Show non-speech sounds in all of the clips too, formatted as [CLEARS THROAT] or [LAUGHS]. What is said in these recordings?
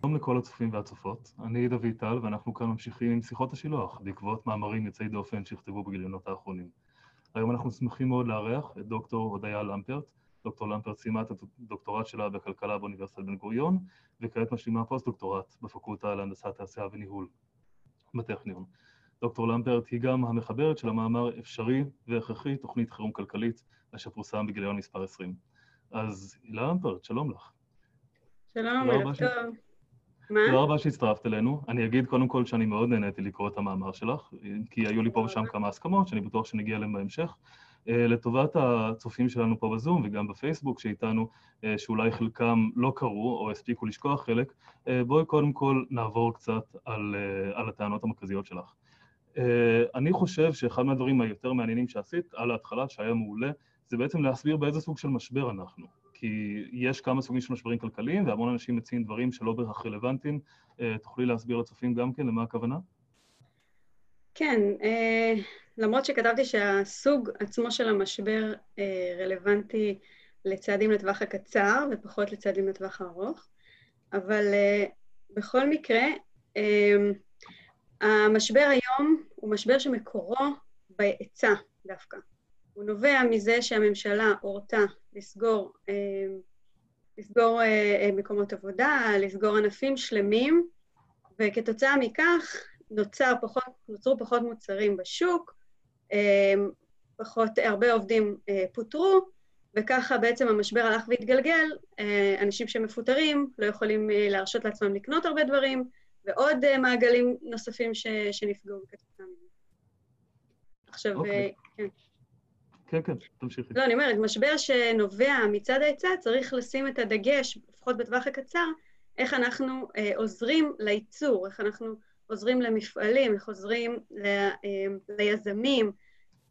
שלום לכל הצופים והצופות, אני דוד טל ואנחנו כאן ממשיכים עם שיחות השילוח בעקבות מאמרים יוצאי דופן שנכתבו בגיליונות האחרונים. היום אנחנו שמחים מאוד לארח את דוקטור הודיה למפרט. דוקטור למפרט סיימה את הדוקטורט שלה בכלכלה באוניברסיטת בן גוריון וכעת משלימה פוסט-דוקטורט בפקולטה להנדסת תעשייה וניהול בטכניון. דוקטור למפרט היא גם המחברת של המאמר אפשרי והכרחי, תוכנית חירום כלכלית, אשר פורסם בגיליון מספר 20. אז הילה למפרט, שלום לך. שלום, ערב טוב. מה? תודה רבה שהצטרפת אלינו. אני אגיד קודם כל שאני מאוד נהניתי לקרוא את המאמר שלך, כי היו לי פה ושם כמה הסכמות, שאני בטוח שנגיע אליהן בהמשך. אה, לטובת הצופים שלנו פה בזום וגם בפייסבוק שאיתנו, אה, שאולי חלקם לא קראו או הספיקו לשכוח חלק, אה, בואי קודם כל נעבור קצת על, על הטענות המרכזיות שלך. אני חושב שאחד מהדברים היותר מעניינים שעשית על ההתחלה, שהיה מעולה, זה בעצם להסביר באיזה סוג של משבר אנחנו. כי יש כמה סוגים של משברים כלכליים, והמון אנשים מציעים דברים שלא בהכרח רלוונטיים. אה, תוכלי להסביר לצופים גם כן למה הכוונה? כן, אה, למרות שכתבתי שהסוג עצמו של המשבר אה, רלוונטי לצעדים לטווח הקצר ופחות לצעדים לטווח הארוך, אבל בכל מקרה, המשבר היום הוא משבר שמקורו בהיצע דווקא. הוא נובע מזה שהממשלה הורתה לסגור, אה, לסגור אה, אה, מקומות עבודה, לסגור ענפים שלמים, וכתוצאה מכך נוצר פחות, נוצרו פחות מוצרים בשוק, פחות, הרבה עובדים פוטרו, וככה בעצם המשבר הלך והתגלגל, אנשים שמפוטרים לא יכולים להרשות לעצמם לקנות הרבה דברים, ועוד מעגלים נוספים ש, שנפגעו כתוצאה מזה. עכשיו, okay. אוקיי. כן. כן, כן, תמשיכי. לא, אני אומרת, משבר שנובע מצד ההיצע, צריך לשים את הדגש, לפחות בטווח הקצר, איך אנחנו אה, עוזרים לייצור, איך אנחנו עוזרים למפעלים, איך עוזרים ל, אה, ליזמים,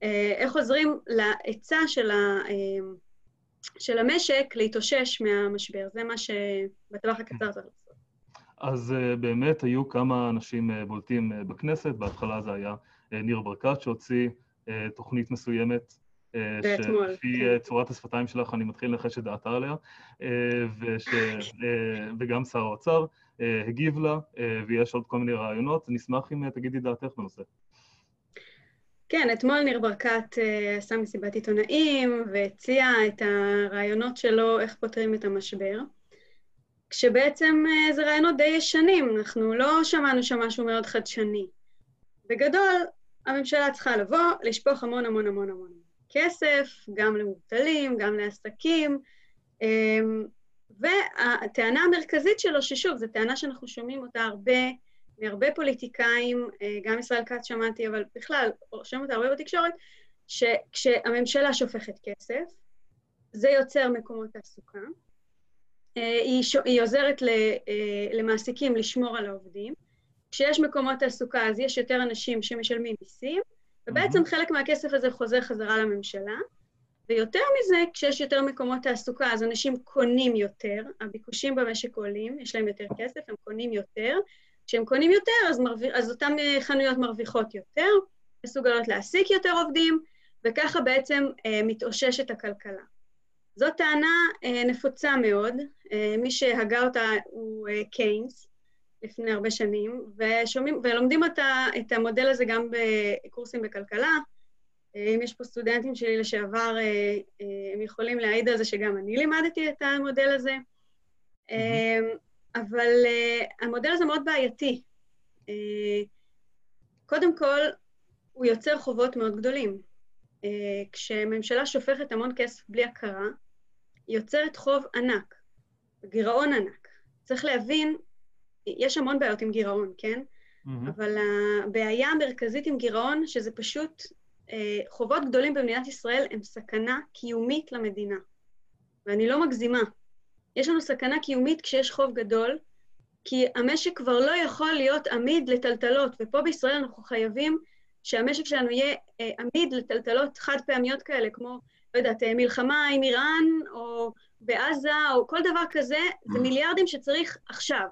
אה, איך עוזרים להיצע של, ה, אה, של המשק להתאושש מהמשבר. זה מה שבטווח הקצר צריך לעשות. אז uh, באמת היו כמה אנשים uh, בולטים uh, בכנסת, בהתחלה זה היה ניר ברקת שהוציא תוכנית מסוימת שלפי כן. צורת השפתיים שלך אני מתחיל לנחש את דעתה עליה, אה, וש, אה, וגם שר האוצר אה, הגיב לה, ויש עוד כל מיני רעיונות. נשמח אם תגידי דעתך בנושא. כן, אתמול ניר ברקת עשה מסיבת עיתונאים והציע את הרעיונות שלו איך פותרים את המשבר, כשבעצם זה רעיונות די ישנים, אנחנו לא שמענו שם משהו מאוד חדשני. בגדול, הממשלה צריכה לבוא, לשפוך המון המון המון המון כסף, גם למובטלים, גם לעסקים. אמ, והטענה המרכזית שלו, ששוב, זו טענה שאנחנו שומעים אותה הרבה מהרבה פוליטיקאים, אה, גם ישראל כץ שמעתי, אבל בכלל, שומעים אותה הרבה בתקשורת, שכשהממשלה שופכת כסף, זה יוצר מקומות תעסוקה, אה, היא, ש... היא עוזרת אה, למעסיקים לשמור על העובדים, כשיש מקומות תעסוקה אז יש יותר אנשים שמשלמים מיסים, ובעצם חלק מהכסף הזה חוזר חזרה לממשלה, ויותר מזה, כשיש יותר מקומות תעסוקה, אז אנשים קונים יותר, הביקושים במשק עולים, יש להם יותר כסף, הם קונים יותר. כשהם קונים יותר, אז, מרוויח, אז אותן אה, חנויות מרוויחות יותר, מסוגלות להעסיק יותר עובדים, וככה בעצם אה, מתאוששת הכלכלה. זו טענה אה, נפוצה מאוד, אה, מי שהגה אותה הוא אה, קיינס, לפני הרבה שנים, ושומעים, ולומדים את, את המודל הזה גם בקורסים בכלכלה. אם יש פה סטודנטים שלי לשעבר, אה, אה, הם יכולים להעיד על זה שגם אני לימדתי את המודל הזה. Mm-hmm. אבל אה, המודל הזה מאוד בעייתי. קודם כל, הוא יוצר חובות מאוד גדולים. כשממשלה שופכת המון כסף בלי הכרה, היא יוצרת חוב ענק, גירעון ענק. צריך להבין יש המון בעיות עם גירעון, כן? Mm-hmm. אבל הבעיה המרכזית עם גירעון, שזה פשוט, אה, חובות גדולים במדינת ישראל הם סכנה קיומית למדינה. ואני לא מגזימה. יש לנו סכנה קיומית כשיש חוב גדול, כי המשק כבר לא יכול להיות עמיד לטלטלות, ופה בישראל אנחנו חייבים שהמשק שלנו יהיה אה, עמיד לטלטלות חד פעמיות כאלה, כמו, לא יודעת, אה, מלחמה עם איראן, או בעזה, או כל דבר כזה, זה מיליארדים שצריך עכשיו.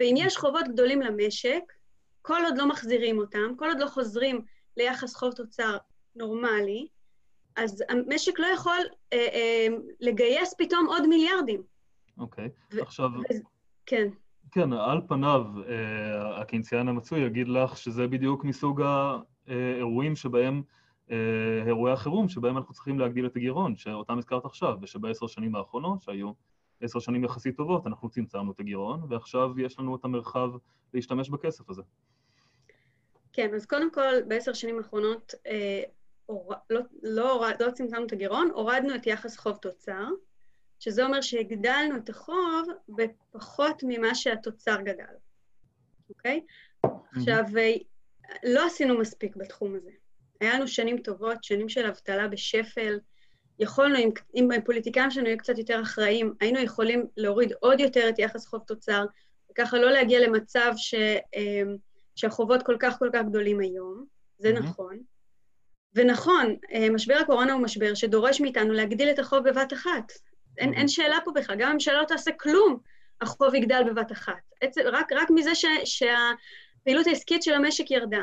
ואם יש חובות גדולים למשק, כל עוד לא מחזירים אותם, כל עוד לא חוזרים ליחס חוב תוצר נורמלי, אז המשק לא יכול אה, אה, לגייס פתאום עוד מיליארדים. אוקיי, okay. עכשיו... ו... כן. כן, על פניו, אה, הקיינסיאן המצוי יגיד לך שזה בדיוק מסוג האירועים שבהם, אה, אירועי החירום, שבהם אנחנו צריכים להגדיל את הגירעון, שאותם הזכרת עכשיו, ושבעשר שנים האחרונות, שהיו עשר שנים יחסית טובות, אנחנו צמצמנו את הגירעון, ועכשיו יש לנו את המרחב להשתמש בכסף הזה. כן, אז קודם כל, בעשר שנים האחרונות אה, אור... לא, לא, לא צמצמנו את הגירעון, הורדנו את יחס חוב תוצר, שזה אומר שהגדלנו את החוב בפחות ממה שהתוצר גדל, אוקיי? Mm-hmm. עכשיו, לא עשינו מספיק בתחום הזה. היה לנו שנים טובות, שנים של אבטלה בשפל. יכולנו, אם, אם הפוליטיקאים שלנו היו קצת יותר אחראיים, היינו יכולים להוריד עוד יותר את יחס חוב תוצר, וככה לא להגיע למצב ש, אמ, שהחובות כל כך כל כך גדולים היום, זה mm-hmm. נכון. ונכון, אה, משבר הקורונה הוא משבר שדורש מאיתנו להגדיל את החוב בבת אחת. אין, אין שאלה פה בכלל, גם הממשלה לא תעשה כלום, החוב יגדל בבת אחת. עצם, רק, רק מזה ש, שהפעילות העסקית של המשק ירדה.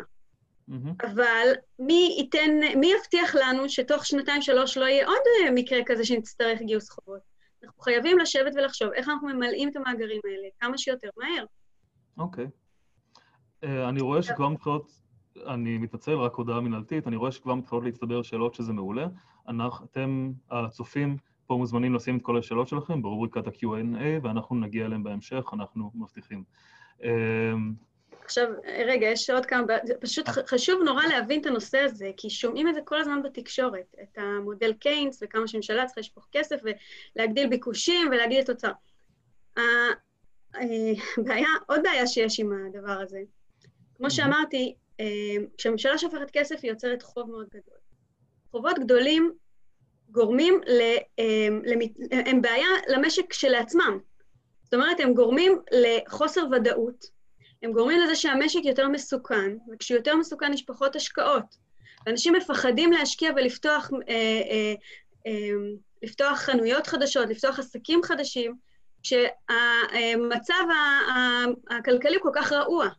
Mm-hmm. אבל מי ייתן, מי יבטיח לנו שתוך שנתיים-שלוש לא יהיה עוד אה, מקרה כזה שנצטרך גיוס חובות? אנחנו חייבים לשבת ולחשוב איך אנחנו ממלאים את המאגרים האלה כמה שיותר מהר. אוקיי. Okay. אה, uh, אני רואה שכבר מתחילות, אני מתנצל, רק הודעה מנהלתית, אני רואה שכבר מתחילות להצטבר שאלות שזה מעולה. אנחנו, אתם, הצופים, פה מוזמנים לשים את כל השאלות שלכם ברובריקת ה-Q&A, ואנחנו נגיע אליהם בהמשך, אנחנו מבטיחים. אמ, עכשיו, רגע, יש עוד כמה, פשוט חשוב נורא להבין את הנושא הזה, כי שומעים את זה כל הזמן בתקשורת, את המודל קיינס וכמה שממשלה צריכה לשפוך כסף ולהגדיל ביקושים ולהגדיל תוצר. הבעיה, עוד בעיה שיש עם הדבר הזה, כמו שאמרתי, אמ, כשהממשלה שופכת כסף היא יוצרת חוב מאוד גדול. חובות גדולים גורמים, ל, הם, הם בעיה למשק כשלעצמם. זאת אומרת, הם גורמים לחוסר ודאות, הם גורמים לזה שהמשק יותר מסוכן, וכשהוא יותר מסוכן יש פחות השקעות. ואנשים מפחדים להשקיע ולפתוח אה, אה, אה, לפתוח חנויות חדשות, לפתוח עסקים חדשים, כשהמצב הכלכלי כל כך רעוע. Okay.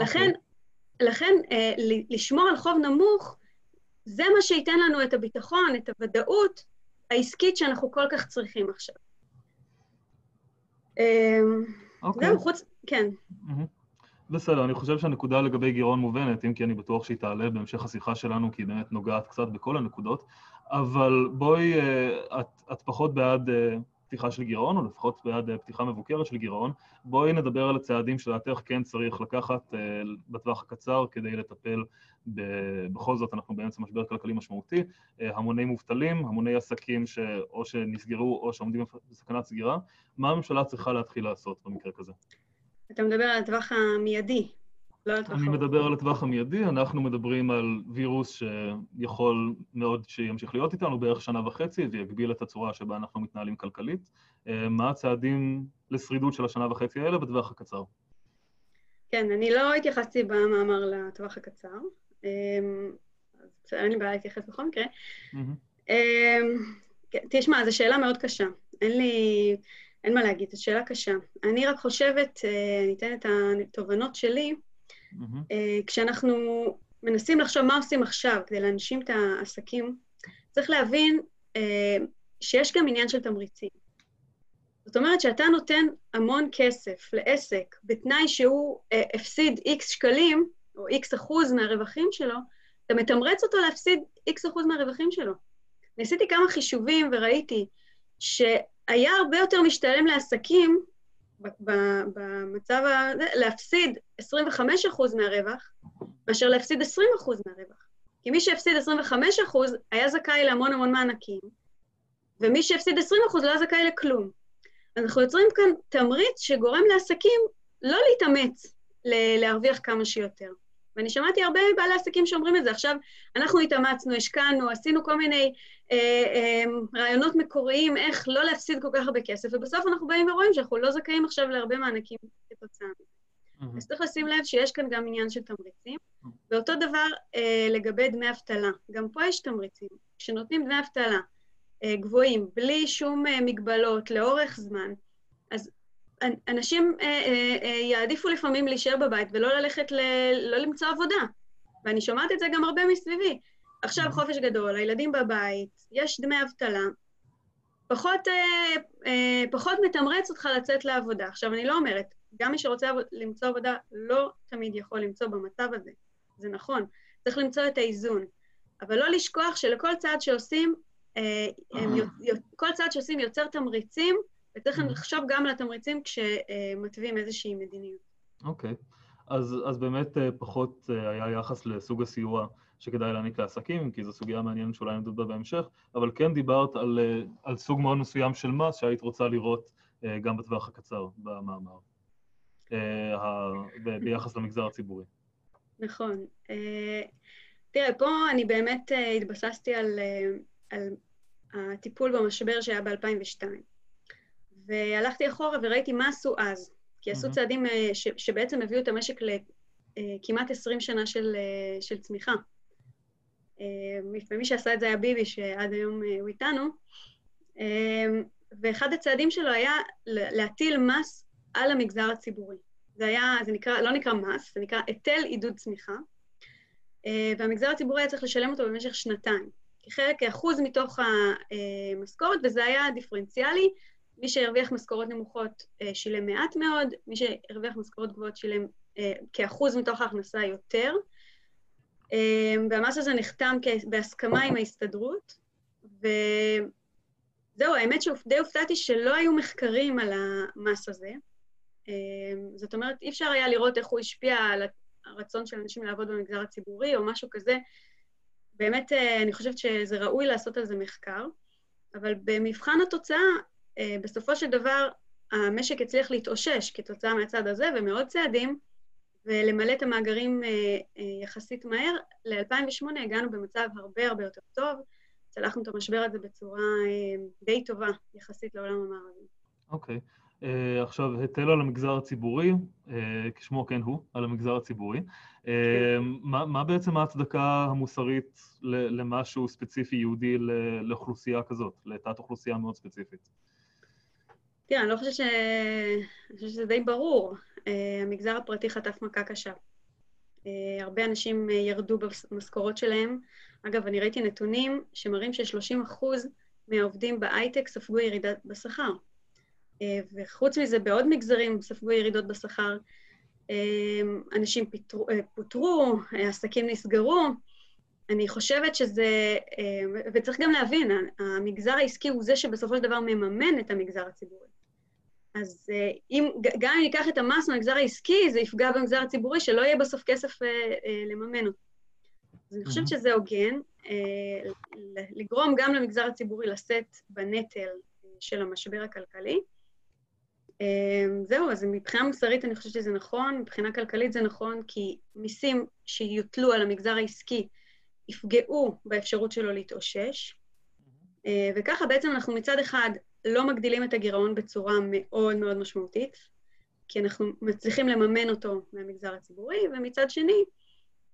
אוקיי. לכן, לכן אה, לשמור על חוב נמוך זה מה שייתן לנו את הביטחון, את הוודאות העסקית שאנחנו כל כך צריכים עכשיו. אוקיי. זהו, חוץ... כן. בסדר, אני חושב שהנקודה לגבי גירעון מובנת, אם כי אני בטוח שהיא תעלה בהמשך השיחה שלנו, כי היא באמת נוגעת קצת בכל הנקודות, אבל בואי, אה, את, את פחות בעד אה, פתיחה של גירעון, או לפחות בעד אה, פתיחה מבוקרת של גירעון. בואי נדבר על הצעדים שלדעתך כן צריך לקחת uh, בטווח הקצר כדי לטפל, ב... בכל זאת אנחנו באמצע משבר כלכלי משמעותי, uh, המוני מובטלים, המוני עסקים שאו שנסגרו או שעומדים בסכנת סגירה. מה הממשלה צריכה להתחיל לעשות במקרה כזה? אתה מדבר על הטווח המיידי, אני מדבר על הטווח המיידי, אנחנו מדברים על וירוס שיכול מאוד שימשיך להיות איתנו בערך שנה וחצי ויגביל את הצורה שבה אנחנו מתנהלים כלכלית. אה, מה הצעדים לשרידות של השנה וחצי האלה בטווח הקצר? כן, אני לא התייחסתי במאמר לטווח הקצר, אה, אז אין לי בעיה להתייחס בכל מקרה. אה, כן, תשמע, זו שאלה מאוד קשה. אין לי, אין מה להגיד, זו שאלה קשה. אני רק חושבת, אני אתן את התובנות שלי, Mm-hmm. כשאנחנו מנסים לחשוב מה עושים עכשיו כדי להנשים את העסקים, צריך להבין אה, שיש גם עניין של תמריצים. זאת אומרת שאתה נותן המון כסף לעסק בתנאי שהוא אה, הפסיד איקס שקלים, או איקס אחוז מהרווחים שלו, אתה מתמרץ אותו להפסיד איקס אחוז מהרווחים שלו. אני עשיתי כמה חישובים וראיתי שהיה הרבה יותר משתלם לעסקים במצב ה... להפסיד 25% מהרווח, מאשר להפסיד 20% מהרווח. כי מי שהפסיד 25% היה זכאי להמון המון מענקים, ומי שהפסיד 20% לא היה זכאי לכלום. אנחנו יוצרים כאן תמריץ שגורם לעסקים לא להתאמץ להרוויח כמה שיותר. ואני שמעתי הרבה בעלי עסקים שאומרים את זה. עכשיו, אנחנו התאמצנו, השקענו, עשינו כל מיני אה, אה, רעיונות מקוריים איך לא להפסיד כל כך הרבה כסף, ובסוף אנחנו באים ורואים שאנחנו לא זכאים עכשיו להרבה מענקים כתוצאה מזה. Mm-hmm. אז צריך לשים לב שיש כאן גם עניין של תמריצים. Mm-hmm. ואותו דבר אה, לגבי דמי אבטלה. גם פה יש תמריצים. כשנותנים דמי אבטלה אה, גבוהים, בלי שום אה, מגבלות, לאורך זמן, אז אנשים אה, אה, אה, יעדיפו לפעמים להישאר בבית ולא ללכת, ל... לא למצוא עבודה. ואני שומעת את זה גם הרבה מסביבי. עכשיו חופש גדול, הילדים בבית, יש דמי אבטלה, פחות, אה, אה, פחות מתמרץ אותך לצאת לעבודה. עכשיו, אני לא אומרת, גם מי שרוצה למצוא עבודה לא תמיד יכול למצוא במצב הזה, זה נכון, צריך למצוא את האיזון. אבל לא לשכוח שלכל צעד שעושים, אה, הם, כל צעד שעושים יוצר תמריצים, וצריך לחשוב גם על התמריצים כשמתווים איזושהי מדיניות. אוקיי. Okay. אז, אז באמת אה, פחות אה, היה יחס לסוג הסיוע שכדאי להעניק לעסקים, כי זו סוגיה מעניינת שאולי נדבר בה בהמשך, אבל כן דיברת על, על סוג מאוד מסוים של מס שהיית רוצה לראות גם בטווח הקצר במאמר, ביחס למגזר הציבורי. נכון. תראה, פה אני באמת התבססתי על, על הטיפול במשבר שהיה ב-2002. והלכתי אחורה וראיתי מה עשו אז, כי עשו צעדים אה, ש, שבעצם הביאו את המשק לכמעט אה, 20 שנה של, אה, של צמיחה. ומי שעשה את זה היה ביבי, שעד היום הוא איתנו, ואחד הצעדים שלו היה להטיל מס על המגזר הציבורי. זה היה, זה נקרא, לא נקרא מס, זה נקרא היטל עידוד צמיחה, והמגזר הציבורי היה צריך לשלם אותו במשך שנתיים. כחלק, כאחוז מתוך המשכורת, וזה היה דיפרנציאלי. מי שהרוויח משכורות נמוכות אה, שילם מעט מאוד, מי שהרוויח משכורות גבוהות שילם אה, כאחוז מתוך ההכנסה יותר. אה, והמס הזה נחתם בהסכמה עם ההסתדרות, וזהו, האמת שדי הופתעתי שלא היו מחקרים על המס הזה. זאת אומרת, אי אפשר היה לראות איך הוא השפיע על הרצון של אנשים לעבוד במגזר הציבורי או משהו כזה. באמת, אני חושבת שזה ראוי לעשות על זה מחקר, אבל במבחן התוצאה, אה, בסופו של דבר המשק הצליח להתאושש כתוצאה מהצד הזה ומעוד צעדים, ולמלא את המאגרים אה, אה, יחסית מהר. ל-2008 הגענו במצב הרבה הרבה יותר טוב, צלחנו את המשבר הזה בצורה די טובה יחסית לעולם המערבי. אוקיי. Okay. Uh, עכשיו, היטל על המגזר הציבורי, uh, כשמו כן הוא, על המגזר הציבורי. Uh, מה, מה בעצם ההצדקה המוסרית למשהו ספציפי יהודי לאוכלוסייה כזאת, לתת אוכלוסייה מאוד ספציפית? תראה, אני לא חושבת ש... אני חושבת שזה די ברור. Uh, המגזר הפרטי חטף מכה קשה. Uh, הרבה אנשים uh, ירדו במשכורות שלהם. אגב, אני ראיתי נתונים שמראים ש-30% מהעובדים בהייטק ספגו ירידה בשכר. Uh, וחוץ מזה, בעוד מגזרים ספגו ירידות בשכר. אנשים פוטרו, uh, עסקים נסגרו. אני חושבת שזה, וצריך גם להבין, המגזר העסקי הוא זה שבסופו של דבר מממן את המגזר הציבורי. אז אה, אם, גם אם ניקח את המס מהמגזר העסקי, זה יפגע במגזר הציבורי, שלא יהיה בסוף כסף אה, אה, לממן אותו. אז אני חושבת שזה הוגן, לגרום גם למגזר הציבורי לשאת בנטל של המשבר הכלכלי. זהו, אז מבחינה מוסרית אני חושבת שזה נכון, מבחינה כלכלית זה נכון, כי מיסים שיוטלו על המגזר העסקי יפגעו באפשרות שלו להתאושש, וככה בעצם אנחנו מצד אחד לא מגדילים את הגירעון בצורה מאוד מאוד משמעותית, כי אנחנו מצליחים לממן אותו מהמגזר הציבורי, ומצד שני,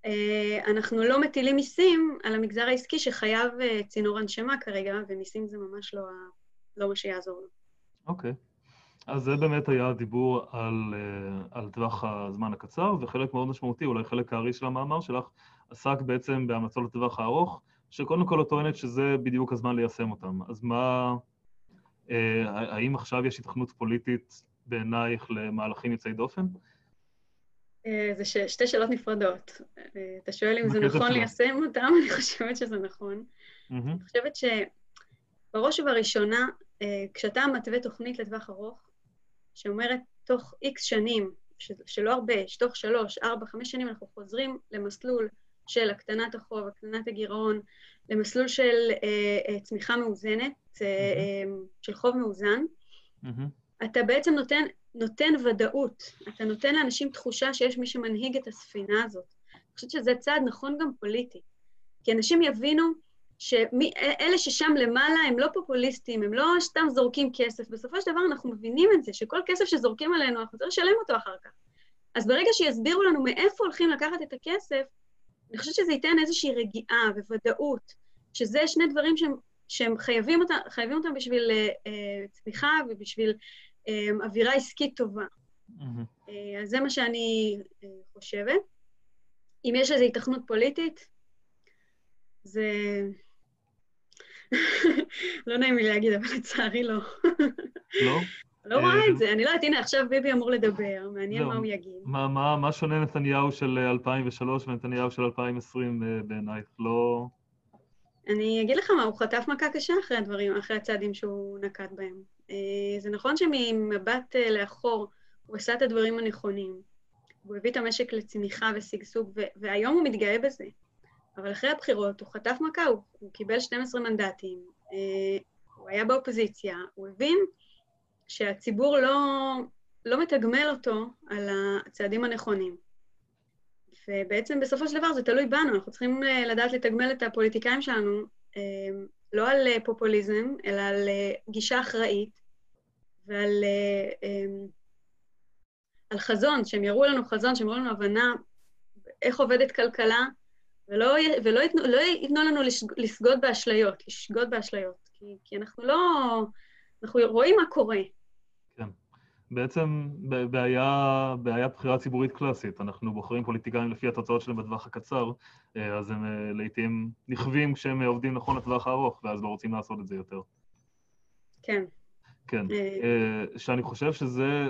אה, אנחנו לא מטילים מיסים על המגזר העסקי שחייב אה, צינור הנשמה כרגע, ומיסים זה ממש לא, לא מה שיעזור לו. אוקיי. Okay. אז זה באמת היה דיבור על, אה, על טווח הזמן הקצר, וחלק מאוד משמעותי, אולי חלק הארי של המאמר שלך, עסק בעצם בהמלצות לטווח הארוך, שקודם כל את טוענת שזה בדיוק הזמן ליישם אותם. אז מה, האם עכשיו יש התכנות פוליטית בעינייך למהלכים יוצאי דופן? אה, זה ש... שתי שאלות נפרדות. אה, אתה שואל אם זה נכון ליישם אותם, [LAUGHS] אני חושבת שזה נכון. אני חושבת שבראש ובראשונה, כשאתה מתווה תוכנית לטווח ארוך, שאומרת תוך איקס שנים, שלא הרבה, שתוך שלוש, ארבע, חמש שנים אנחנו חוזרים למסלול של הקטנת החוב, הקטנת הגירעון, למסלול של אה, אה, צמיחה מאוזנת, אה, אה, של חוב מאוזן, mm-hmm. אתה בעצם נותן, נותן ודאות, אתה נותן לאנשים תחושה שיש מי שמנהיג את הספינה הזאת. אני חושבת שזה צעד נכון גם פוליטי, כי אנשים יבינו שאלה ששם למעלה הם לא פופוליסטים, הם לא סתם זורקים כסף, בסופו של דבר אנחנו מבינים את זה, שכל כסף שזורקים עלינו, אנחנו צריכים לשלם אותו אחר כך. אז ברגע שיסבירו לנו מאיפה הולכים לקחת את הכסף, אני חושבת שזה ייתן איזושהי רגיעה וודאות, שזה שני דברים שהם, שהם חייבים, אותם, חייבים אותם בשביל uh, צמיחה ובשביל uh, אווירה עסקית טובה. Mm-hmm. Uh, אז זה מה שאני uh, חושבת. אם יש איזו התכנות פוליטית, זה... [LAUGHS] לא נעים לי להגיד, אבל לצערי לא. לא? [LAUGHS] לא רואה את זה, אני לא יודעת, הנה, עכשיו ביבי אמור לדבר, מעניין לא. מה הוא יגיד. מה, מה, מה שונה נתניהו של 2003 ונתניהו של 2020 אה, בעינייך? לא... אני אגיד לך מה, הוא חטף מכה קשה אחרי הדברים, אחרי הצעדים שהוא נקט בהם. אה, זה נכון שממבט אה, לאחור הוא עשה את הדברים הנכונים. הוא הביא את המשק לצמיחה ושגשוג, והיום הוא מתגאה בזה. אבל אחרי הבחירות הוא חטף מכה, הוא, הוא קיבל 12 מנדטים, הוא היה באופוזיציה, הוא הבין שהציבור לא, לא מתגמל אותו על הצעדים הנכונים. ובעצם בסופו של דבר זה תלוי בנו, אנחנו צריכים אה, לדעת לתגמל את הפוליטיקאים שלנו אה, לא על אה, פופוליזם, אלא על גישה אחראית ועל על חזון, שהם יראו לנו חזון, שהם יראו לנו הבנה איך עובדת כלכלה, ולא, ולא ייתנו, לא ייתנו לנו לסגוד באשליות, לשגוד באשליות, כי, כי אנחנו לא... אנחנו רואים מה קורה. בעצם בעיה, בעיה בחירה ציבורית קלאסית. אנחנו בוחרים פוליטיקאים לפי התוצאות שלהם בטווח הקצר, אה, אז הם אה, לעיתים נכווים כשהם עובדים נכון לטווח הארוך, ואז לא רוצים לעשות את זה יותר. כן. כן. אה. שאני חושב שזה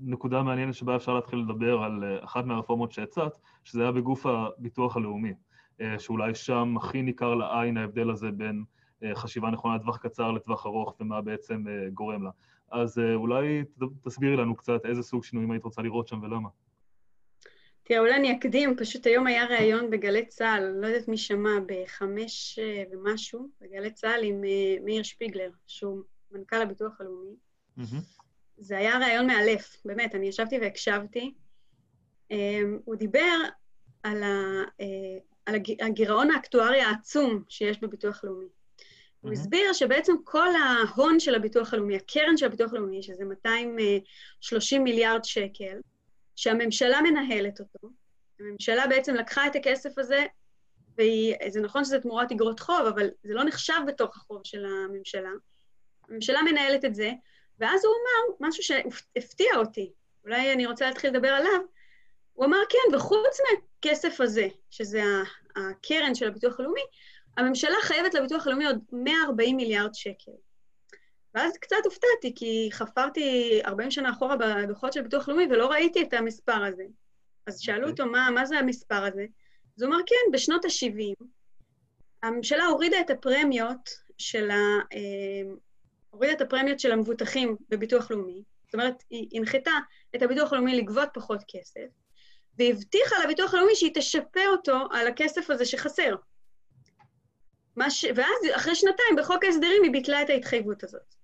נקודה מעניינת שבה אפשר להתחיל לדבר על אחת מהרפורמות שהצעת, שזה היה בגוף הביטוח הלאומי, שאולי שם הכי ניכר לעין ההבדל הזה בין חשיבה נכונה לטווח קצר לטווח ארוך ומה בעצם גורם לה. אז אה, אולי תסבירי לנו קצת איזה סוג שינויים היית רוצה לראות שם ולמה. תראה, אולי אני אקדים, פשוט היום היה ראיון בגלי צה"ל, לא יודעת מי שמע, בחמש אה, ומשהו, בגלי צה"ל עם אה, מאיר שפיגלר, שהוא מנכ"ל הביטוח הלאומי. זה היה ראיון מאלף, באמת, אני ישבתי והקשבתי. הוא דיבר על, ה, על הגירעון האקטוארי העצום שיש בביטוח לאומי. הוא הסביר שבעצם כל ההון של הביטוח הלאומי, הקרן של הביטוח הלאומי, שזה 230 מיליארד שקל, שהממשלה מנהלת אותו, הממשלה בעצם לקחה את הכסף הזה, וזה נכון שזה תמורת אגרות חוב, אבל זה לא נחשב בתוך החוב של הממשלה. הממשלה מנהלת את זה, ואז הוא אמר משהו שהפתיע אותי, אולי אני רוצה להתחיל לדבר עליו, הוא אמר, כן, וחוץ מהכסף הזה, שזה הקרן של הביטוח הלאומי, הממשלה חייבת לביטוח הלאומי עוד 140 מיליארד שקל. ואז קצת הופתעתי, כי חפרתי 40 שנה אחורה בדוחות של ביטוח לאומי ולא ראיתי את המספר הזה. אז שאלו אוקיי. אותו, מה, מה זה המספר הזה? אז הוא אמר, כן, בשנות ה-70, הממשלה הורידה את הפרמיות של ה... אה, הורידה את הפרמיות של המבוטחים בביטוח לאומי, זאת אומרת, היא הנחתה את הביטוח הלאומי לגבות פחות כסף, והבטיחה לביטוח הלאומי שהיא תשפה אותו על הכסף הזה שחסר. ש... ואז אחרי שנתיים בחוק ההסדרים היא ביטלה את ההתחייבות הזאת.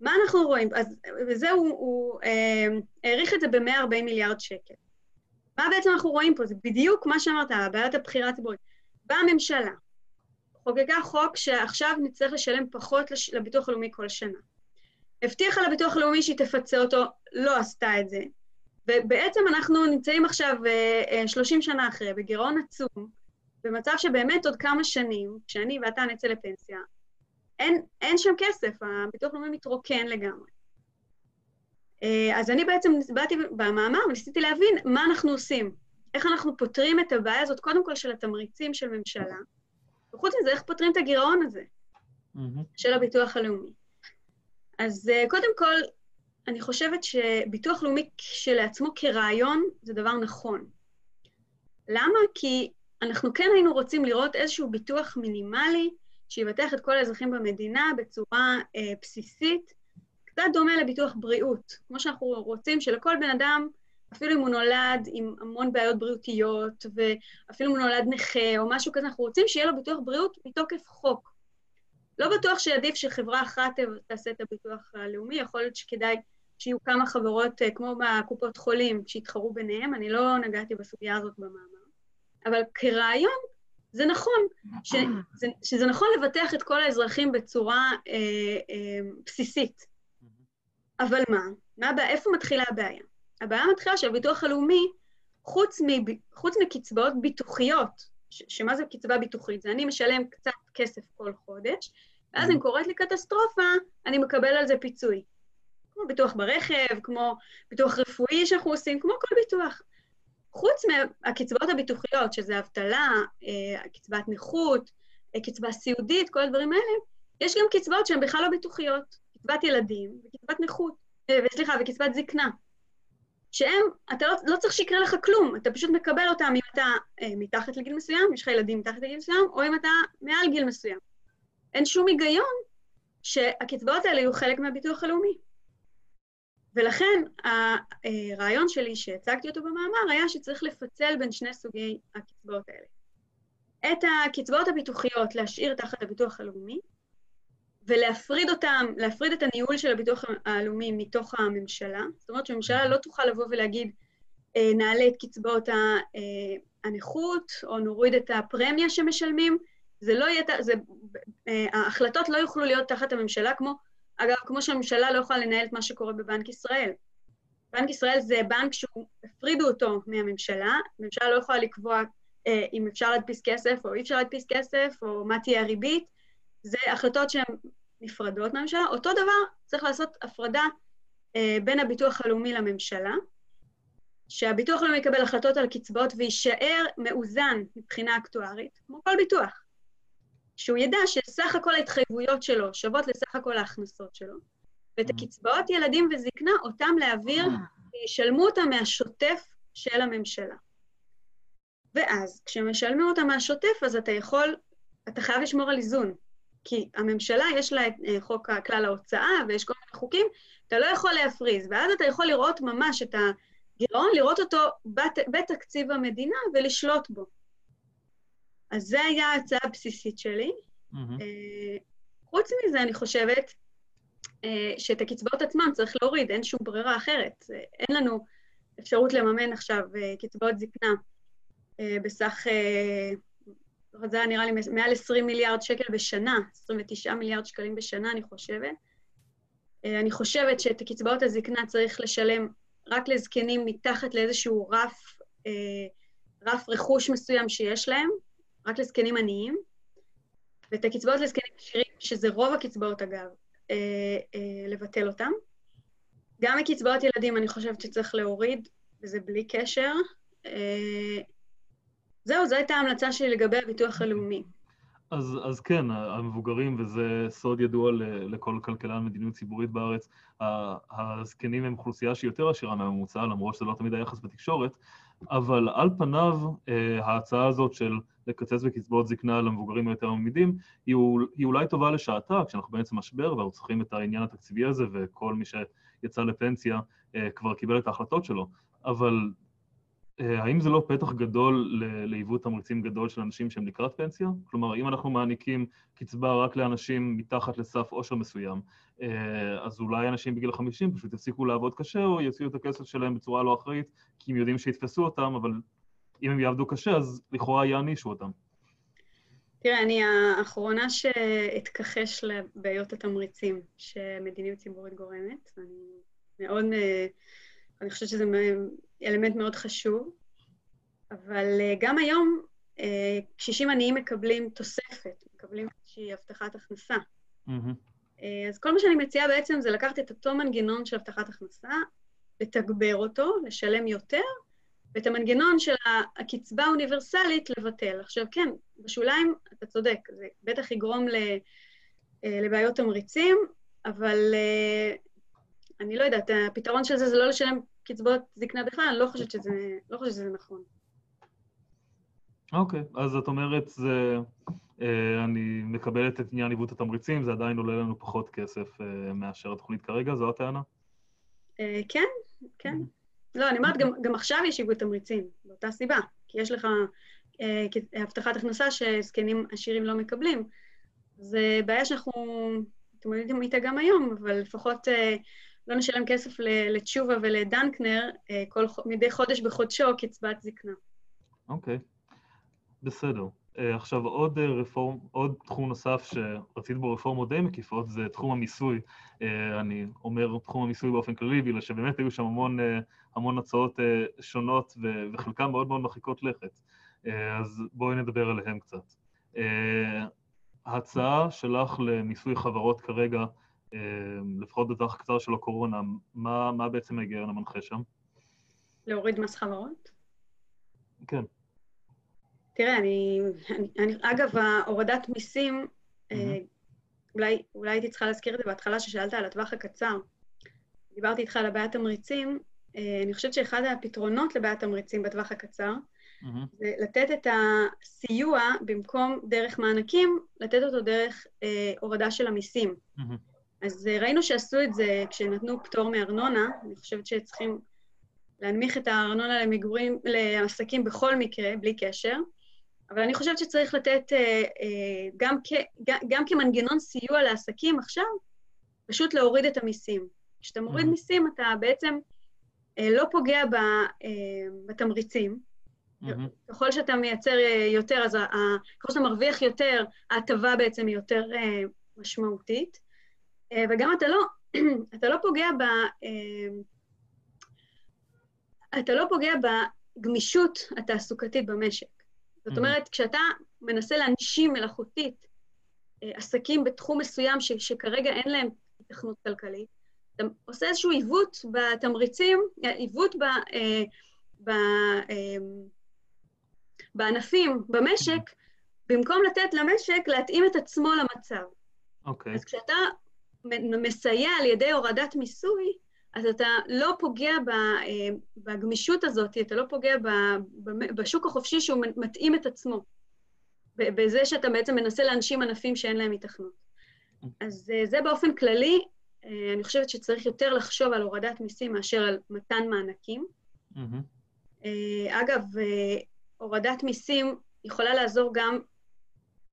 מה אנחנו רואים? אז וזה הוא, הוא אה, העריך את זה ב-140 מיליארד שקל. מה בעצם אנחנו רואים פה? זה בדיוק מה שאמרת, בעיית הבחירה הציבורית. באה הממשלה, חוקקה חוק שעכשיו נצטרך לשלם פחות לש... לביטוח הלאומי כל שנה. הבטיחה לביטוח הלאומי שהיא תפצה אותו, לא עשתה את זה. ובעצם אנחנו נמצאים עכשיו 30 אה, אה, שנה אחרי, בגירעון עצום, במצב שבאמת עוד כמה שנים, כשאני ואתה נצא לפנסיה, אין, אין שם כסף, הביטוח הלאומי מתרוקן לגמרי. אה, אז אני בעצם באתי במאמר וניסיתי להבין מה אנחנו עושים, איך אנחנו פותרים את הבעיה הזאת, קודם כל של התמריצים של ממשלה, וחוץ מזה, איך פותרים את הגירעון הזה mm-hmm. של הביטוח הלאומי. אז אה, קודם כל, אני חושבת שביטוח לאומי כשלעצמו כרעיון זה דבר נכון. למה? כי אנחנו כן היינו רוצים לראות איזשהו ביטוח מינימלי שיבטח את כל האזרחים במדינה בצורה אה, בסיסית, קצת דומה לביטוח בריאות, כמו שאנחנו רוצים שלכל בן אדם, אפילו אם הוא נולד עם המון בעיות בריאותיות, ואפילו אם הוא נולד נכה או משהו כזה, אנחנו רוצים שיהיה לו ביטוח בריאות מתוקף חוק. לא בטוח שעדיף שחברה אחת תעשה את הביטוח הלאומי, יכול להיות שכדאי שיהיו כמה חברות, אה, כמו בקופות חולים, שיתחרו ביניהם, אני לא נגעתי בסוגיה הזאת במאמר. אבל כרעיון, זה נכון, שזה, שזה נכון לבטח את כל האזרחים בצורה אה, אה, בסיסית. אבל מה? מה הבעיה? איפה מתחילה הבעיה? הבעיה מתחילה שהביטוח הלאומי, חוץ, מ, חוץ מקצבאות ביטוחיות, ש, שמה זה קצבה ביטוחית? זה אני משלם קצת כסף כל חודש, ואז אם קורית לי קטסטרופה, אני מקבל על זה פיצוי. כמו ביטוח ברכב, כמו ביטוח רפואי שאנחנו עושים, כמו כל ביטוח. חוץ מהקצבאות הביטוחיות, שזה אבטלה, אה, קצבת נכות, קצבה סיעודית, כל הדברים האלה, יש גם קצבאות שהן בכלל לא ביטוחיות, קצבת ילדים וקצבת נכות, סליחה, וקצבת זקנה. שהם, אתה לא, לא צריך שיקרה לך כלום, אתה פשוט מקבל אותם אם אתה אה, מתחת לגיל מסוים, יש לך ילדים מתחת לגיל מסוים, או אם אתה מעל גיל מסוים. אין שום היגיון שהקצבאות האלה יהיו חלק מהביטוח הלאומי. ולכן הרעיון שלי, שהצגתי אותו במאמר, היה שצריך לפצל בין שני סוגי הקצבאות האלה. את הקצבאות הביטוחיות להשאיר תחת הביטוח הלאומי, ולהפריד אותם, להפריד את הניהול של הביטוח הלאומי מתוך הממשלה. זאת אומרת שהממשלה לא תוכל לבוא ולהגיד, אה, נעלה את קצבאות אה, הנכות, או נוריד את הפרמיה שמשלמים. זה לא יהיה, זה, אה, ההחלטות לא יוכלו להיות תחת הממשלה, כמו, אגב, כמו שהממשלה לא יכולה לנהל את מה שקורה בבנק ישראל. בנק ישראל זה בנק שהפרידו אותו מהממשלה, הממשלה לא יכולה לקבוע אם אפשר להדפיס כסף או אי אפשר להדפיס כסף, או מה תהיה הריבית. זה החלטות שהן נפרדות מהממשלה. אותו דבר, צריך לעשות הפרדה אה, בין הביטוח הלאומי לממשלה, שהביטוח הלאומי יקבל החלטות על קצבאות ויישאר מאוזן מבחינה אקטוארית, כמו כל ביטוח. שהוא ידע שסך הכל ההתחייבויות שלו שוות לסך הכל ההכנסות שלו, ואת הקצבאות ילדים וזקנה, אותם להעביר, ישלמו אותם מהשוטף של הממשלה. ואז, כשמשלמים אותם מהשוטף, אז אתה יכול, אתה חייב לשמור על איזון. כי הממשלה יש לה את אה, חוק כלל ההוצאה ויש כל מיני חוקים, אתה לא יכול להפריז, ואז אתה יכול לראות ממש את הגירעון, לראות אותו בת, בתקציב המדינה ולשלוט בו. אז זו הייתה ההצעה הבסיסית שלי. Mm-hmm. חוץ מזה, אני חושבת אה, שאת הקצבאות עצמן צריך להוריד, אין שום ברירה אחרת. אין לנו אפשרות לממן עכשיו קצבאות זקנה בסך זה היה נראה לי מעל 20 מיליארד שקל בשנה, 29 מיליארד שקלים בשנה, אני חושבת. אה, אני חושבת שאת קצבאות הזקנה צריך לשלם רק לזקנים מתחת לאיזשהו רף, אה, רף רכוש מסוים שיש להם, רק לזקנים עניים, ואת הקצבאות לזקנים עשירים, שזה רוב הקצבאות אגב, אה, לבטל אותם. גם מקצבאות ילדים אני חושבת שצריך להוריד, וזה בלי קשר. זהו, זו הייתה ההמלצה שלי לגבי הביטוח הלאומי. אז, אז כן, המבוגרים, וזה סוד ידוע לכל כלכלן מדיניות ציבורית בארץ, הזקנים הם אוכלוסייה שהיא יותר עשירה מהממוצע, למרות שזה לא תמיד היחס בתקשורת, אבל על פניו אה, ההצעה הזאת של לקצץ בקצבאות זקנה למבוגרים היותר עמידים, היא, היא אולי טובה לשעתה, כשאנחנו בעצם משבר ואנחנו צריכים את העניין התקציבי הזה, וכל מי שיצא לפנסיה אה, כבר קיבל את ההחלטות שלו, אבל האם זה לא פתח גדול לעיוות תמריצים גדול של אנשים שהם לקראת פנסיה? כלומר, אם אנחנו מעניקים קצבה רק לאנשים מתחת לסף עושר מסוים, אה, אז אולי אנשים בגיל 50 פשוט יפסיקו לעבוד קשה או יוציאו את הכסף שלהם בצורה לא אחראית, כי הם יודעים שיתפסו אותם, אבל אם הם יעבדו קשה, אז לכאורה יענישו אותם. תראה, אני האחרונה שאתכחש לבעיות התמריצים שמדיניות ציבורית גורמת. אני מאוד... אה, אני חושבת שזה אלמנט מאוד חשוב, אבל אה, גם היום אה, קשישים עניים מקבלים תוספת, מקבלים איזושהי הבטחת הכנסה. Mm-hmm. אז כל מה שאני מציעה בעצם זה לקחת את אותו מנגנון של הבטחת הכנסה, לתגבר אותו, לשלם יותר, ואת המנגנון של הקצבה האוניברסלית לבטל. עכשיו, כן, בשוליים אתה צודק, זה בטח יגרום לבעיות תמריצים, אבל אני לא יודעת, הפתרון של זה זה לא לשלם קצבאות זקנה בכלל, אני לא חושבת שזה, לא חושבת שזה נכון. אוקיי, okay, אז את אומרת, זה, אה, אני מקבלת את עניין עיוות התמריצים, זה עדיין עולה לנו פחות כסף אה, מאשר התוכנית כרגע, זו הטענה? אה, כן, כן. לא, אני אומרת, גם, גם עכשיו יש עיוות תמריצים, באותה סיבה, כי יש לך אה, הבטחת הכנסה שזקנים עשירים לא מקבלים. זה בעיה שאנחנו מתמודדים איתה גם היום, אבל לפחות אה, לא נשלם כסף לתשובה ולדנקנר אה, כל, מדי חודש בחודשו קצבת זקנה. אוקיי, okay. בסדר. Uh, עכשיו עוד uh, רפורם, עוד תחום נוסף שרצית בו רפורמות די מקיפות זה תחום המיסוי. אני אומר תחום המיסוי באופן כללי, בגלל שבאמת היו שם המון, המון הצעות שונות וחלקן מאוד מאוד מרחיקות לכת. אז בואי נדבר עליהן קצת. ההצעה שלך למיסוי חברות כרגע לפחות בטווח הקצר של הקורונה, מה, מה בעצם ההיגיון המנחה שם? להוריד מס חברות? כן. תראה, אני, אני, אני אגב, הורדת מיסים, mm-hmm. אולי, אולי הייתי צריכה להזכיר את זה בהתחלה, ששאלת על הטווח הקצר. דיברתי איתך על הבעיית תמריצים, אה, אני חושבת שאחד הפתרונות לבעיית תמריצים בטווח הקצר, mm-hmm. זה לתת את הסיוע במקום דרך מענקים, לתת אותו דרך אה, הורדה של המיסים. Mm-hmm. אז אה, ראינו שעשו את זה כשנתנו פטור מארנונה, אני חושבת שצריכים להנמיך את הארנונה למגורים, לעסקים בכל מקרה, בלי קשר, אבל אני חושבת שצריך לתת אה, אה, גם, כ, גם, כמנגנון סיוע לעסקים עכשיו, פשוט להוריד את המיסים. כשאתה מוריד mm-hmm. מיסים, אתה בעצם לא פוגע ב, בתמריצים. Mm-hmm. ככל שאתה מייצר יותר, אז ככל שאתה מרוויח יותר, ההטבה בעצם היא יותר משמעותית. וגם אתה לא, [CLEARS THROAT] אתה לא פוגע ב... אתה לא פוגע בגמישות התעסוקתית במשק. זאת mm-hmm. אומרת, כשאתה מנסה להנשים מלאכותית אה, עסקים בתחום מסוים ש, שכרגע אין להם התכנות כלכלית, אתה עושה איזשהו עיוות בתמריצים, עיוות ב, אה, ב, אה, בענפים, במשק, mm-hmm. במקום לתת למשק להתאים את עצמו למצב. אוקיי. Okay. אז כשאתה מסייע על ידי הורדת מיסוי, אז אתה לא פוגע אה, בגמישות הזאת, אתה לא פוגע בשוק החופשי שהוא מתאים את עצמו, בזה שאתה בעצם מנסה להנשים ענפים שאין להם התכנות. אז אה, זה באופן כללי, אה, אני חושבת שצריך יותר לחשוב על הורדת מיסים מאשר על מתן מענקים. אגב, הורדת מיסים יכולה לעזור גם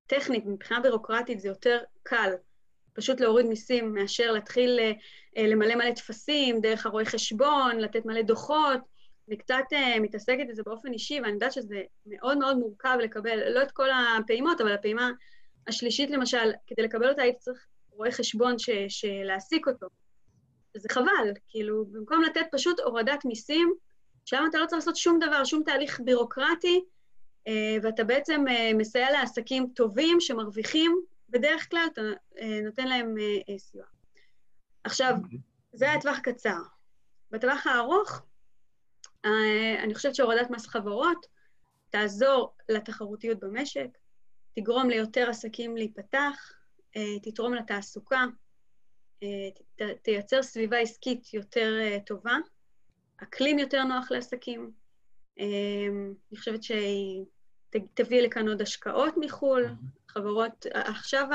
טכנית, מבחינה בירוקרטית זה יותר קל. פשוט להוריד מיסים מאשר להתחיל אה, אה, למלא מלא טפסים, דרך הרואי חשבון, לתת מלא דוחות. אני קצת uh, מתעסקת בזה באופן אישי, ואני יודעת שזה מאוד מאוד מורכב לקבל, לא את כל הפעימות, אבל הפעימה השלישית למשל, כדי לקבל אותה הייתי צריך רואה חשבון ש, שלהעסיק אותו. זה חבל, כאילו, במקום לתת פשוט הורדת מיסים, שם אתה לא צריך לעשות שום דבר, שום תהליך בירוקרטי, ואתה בעצם מסייע לעסקים טובים שמרוויחים בדרך כלל אתה אה, נותן להם אה, אה, סיוע. עכשיו, זה הטווח הקצר. בטווח הארוך, אני חושבת שהורדת מס חברות תעזור לתחרותיות במשק, תגרום ליותר עסקים להיפתח, תתרום לתעסוקה, תייצר סביבה עסקית יותר טובה, אקלים יותר נוח לעסקים. אני חושבת שהיא תביא לכאן עוד השקעות מחו"ל, חברות, עכשיו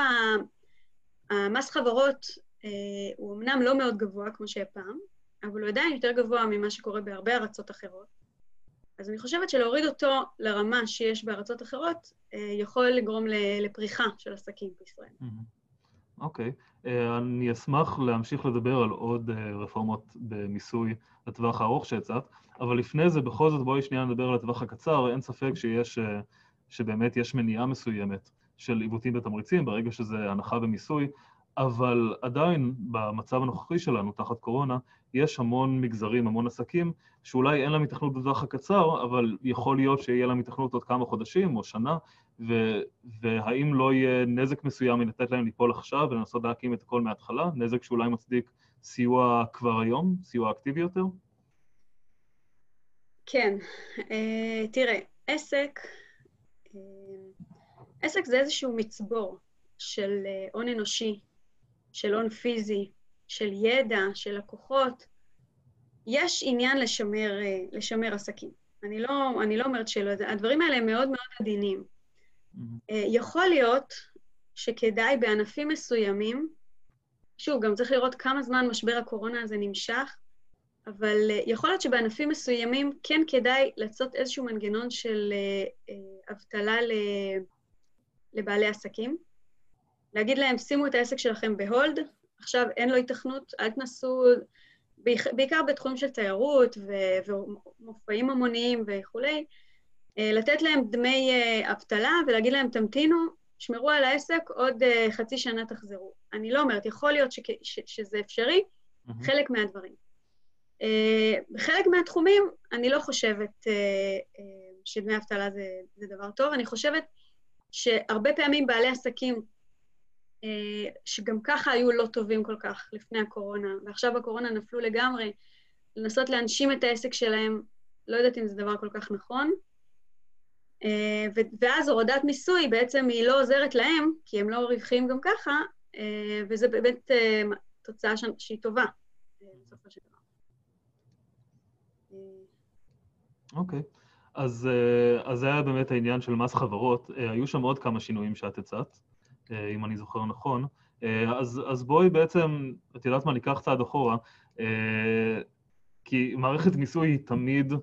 המס חברות אה, הוא אמנם לא מאוד גבוה כמו שהיה פעם, אבל הוא עדיין יותר גבוה ממה שקורה בהרבה ארצות אחרות. אז אני חושבת שלהוריד אותו לרמה שיש בארצות אחרות, אה, יכול לגרום לפריחה של עסקים בישראל. אוקיי. Okay. אה, אני אשמח להמשיך לדבר על עוד רפורמות במיסוי לטווח הארוך שהצעת, אבל לפני זה, בכל זאת, בואי שנייה נדבר על הטווח הקצר. אין ספק שיש, שבאמת יש מניעה מסוימת של עיוותים בתמריצים, ברגע שזה הנחה במיסוי, אבל עדיין במצב הנוכחי שלנו, תחת קורונה, יש המון מגזרים, המון עסקים, שאולי אין להם התכנות בטווח הקצר, אבל יכול להיות שיהיה להם התכנות עוד כמה חודשים או שנה, ו- והאם לא יהיה נזק מסוים מלתת להם ליפול עכשיו ולנסות להקים את הכל מההתחלה, נזק שאולי מצדיק סיוע כבר היום, סיוע אקטיבי יותר? כן, uh, תראה, עסק, uh, עסק זה איזשהו מצבור של אה, הון אנושי, של הון פיזי, של ידע, של לקוחות. יש עניין לשמר, אה, לשמר עסקים. אני לא, אני לא אומרת שלא, הדברים האלה הם מאוד מאוד עדינים. Mm-hmm. יכול להיות שכדאי בענפים מסוימים, שוב, גם צריך לראות כמה זמן משבר הקורונה הזה נמשך, אבל יכול להיות שבענפים מסוימים כן כדאי לעשות איזשהו מנגנון של אבטלה לבעלי עסקים, להגיד להם, שימו את העסק שלכם בהולד, עכשיו אין לו התכנות, אל תנסו, בעיקר בתחומים של תיירות ומופעים המוניים וכולי, אה, לתת להם דמי אה, אבטלה ולהגיד להם, תמתינו, שמרו על העסק, עוד אה, חצי שנה תחזרו. אני לא אומרת, יכול להיות שכ, ש, שזה אפשרי, mm-hmm. חלק מהדברים. בחלק מהתחומים אני לא חושבת שדמי אבטלה זה, זה דבר טוב, אני חושבת שהרבה פעמים בעלי עסקים, אה, שגם ככה היו לא טובים כל כך לפני הקורונה, ועכשיו בקורונה נפלו לגמרי, לנסות להנשים את העסק שלהם, לא יודעת אם זה דבר כל כך נכון. ואז הורדת מיסוי בעצם היא לא עוזרת להם, כי הם לא רווחים גם ככה, וזה באמת תוצאה שהיא טובה. אוקיי. Okay. אז, אז זה היה באמת העניין של מס חברות. היו שם עוד כמה שינויים שאת הצעת, אם אני זוכר נכון. אז, אז בואי בעצם, את יודעת מה, ניקח צעד אחורה, כי מערכת מיסוי היא תמיד,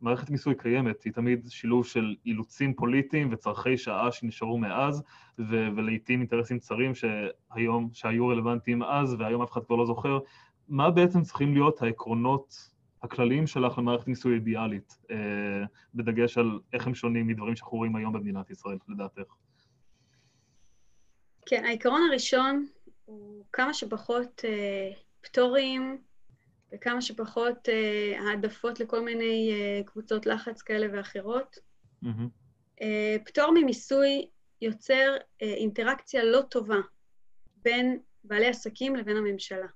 מערכת מיסוי קיימת, היא תמיד שילוב של אילוצים פוליטיים וצורכי שעה שנשארו מאז, ו- ולעיתים אינטרסים צרים שהיום, שהיו רלוונטיים אז והיום אף אחד כבר לא זוכר. מה בעצם צריכים להיות העקרונות הכלליים שלך למערכת מיסוי אידיאלית, אה, בדגש על איך הם שונים מדברים שאנחנו רואים היום במדינת ישראל, לדעתך? כן, העיקרון הראשון הוא כמה שפחות אה, פטורים וכמה שפחות אה, העדפות לכל מיני אה, קבוצות לחץ כאלה ואחרות. Mm-hmm. אה, פטור ממיסוי יוצר אה, אינטראקציה לא טובה בין בעלי עסקים לבין הממשלה.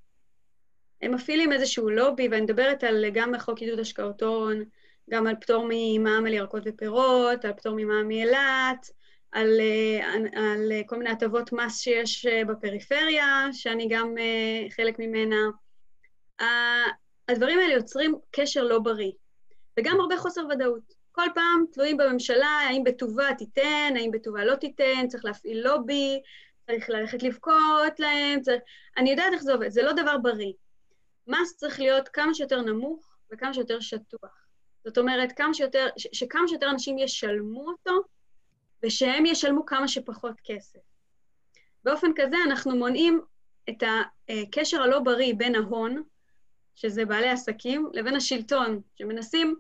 הם מפעילים איזשהו לובי, ואני מדברת על גם חוק עידוד השקעות הון, גם על פטור ממע"מ על ירקות ופירות, על פטור ממע"מ מאילת, על, אה, על, על כל מיני הטבות מס שיש אה, בפריפריה, שאני גם אה, חלק ממנה. הדברים האלה יוצרים קשר לא בריא, וגם הרבה חוסר ודאות. כל פעם תלויים בממשלה, האם בטובה תיתן, האם בטובה לא תיתן, צריך להפעיל לובי, צריך ללכת לבכות להם, צריך... אני יודעת איך זה עובד, זה לא דבר בריא. מס צריך להיות כמה שיותר נמוך וכמה שיותר שטוח. זאת אומרת, כמה שיותר, ש- שכמה שיותר אנשים ישלמו אותו, ושהם ישלמו כמה שפחות כסף. באופן כזה אנחנו מונעים את הקשר הלא בריא בין ההון, שזה בעלי עסקים, לבין השלטון, שמנסים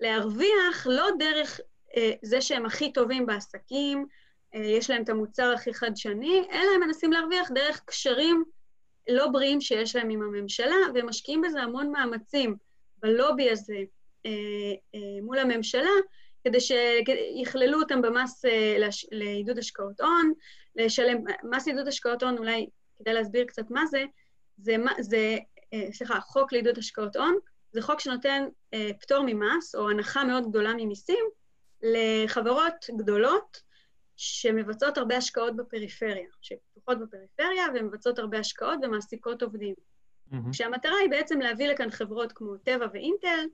להרוויח לא דרך אה, זה שהם הכי טובים בעסקים, אה, יש להם את המוצר הכי חדשני, אלא הם מנסים להרוויח דרך קשרים לא בריאים שיש להם עם הממשלה, והם משקיעים בזה המון מאמצים בלובי הזה אה, אה, מול הממשלה, כדי שיכללו אותם במס אה, לעידוד השקעות הון, לשלם, מס עידוד השקעות הון, אולי כדאי להסביר קצת מה זה, זה, זה סליחה, חוק לעידוד השקעות הון, זה חוק שנותן פטור ממס, או הנחה מאוד גדולה ממיסים, לחברות גדולות שמבצעות הרבה השקעות בפריפריה, שפתוחות בפריפריה ומבצעות הרבה השקעות ומעסיקות עובדים. Mm-hmm. כשהמטרה היא בעצם להביא לכאן חברות כמו טבע ואינטל,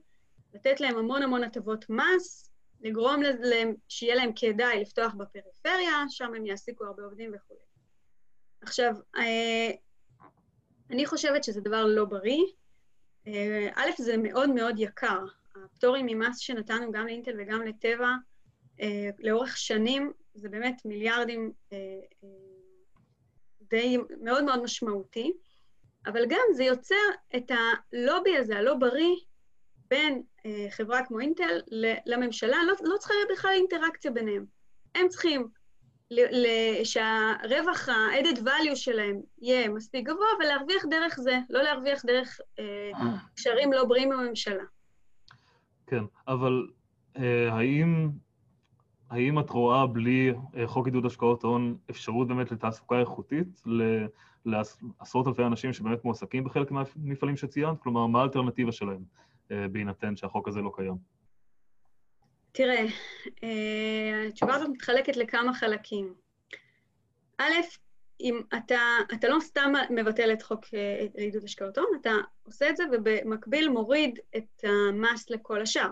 לתת להם המון המון הטבות מס, לגרום להם שיהיה להם כדאי לפתוח בפריפריה, שם הם יעסיקו הרבה עובדים וכו'. עכשיו, אה, אני חושבת שזה דבר לא בריא. אה, א', זה מאוד מאוד יקר. הפטורים ממס שנתנו גם לאינטל וגם לטבע, אה, לאורך שנים, זה באמת מיליארדים די מאוד מאוד משמעותי, אבל גם זה יוצר את הלובי הזה, הלא בריא, בין אה, חברה כמו אינטל לממשלה, לא, לא צריכה להיות בכלל אינטראקציה ביניהם. הם צריכים שהרווח, ה-added value שלהם יהיה מספיק גבוה, ולהרוויח דרך זה, לא להרוויח דרך אה, קשרים לא בריאים בממשלה. כן, אבל אה, האם, האם את רואה בלי אה, חוק עידוד השקעות הון אפשרות באמת לתעסוקה איכותית לעשרות אלפי אנשים שבאמת מועסקים בחלק מהמפעלים שציינת? כלומר, מה האלטרנטיבה שלהם? אה, בהינתן שהחוק הזה לא קיים? תראה, אה, התשובה הזאת מתחלקת לכמה חלקים. א', אם אתה, אתה לא סתם מבטל את חוק לעידוד השקעות הון, אתה עושה את זה ובמקביל מוריד את המס לכל השאר.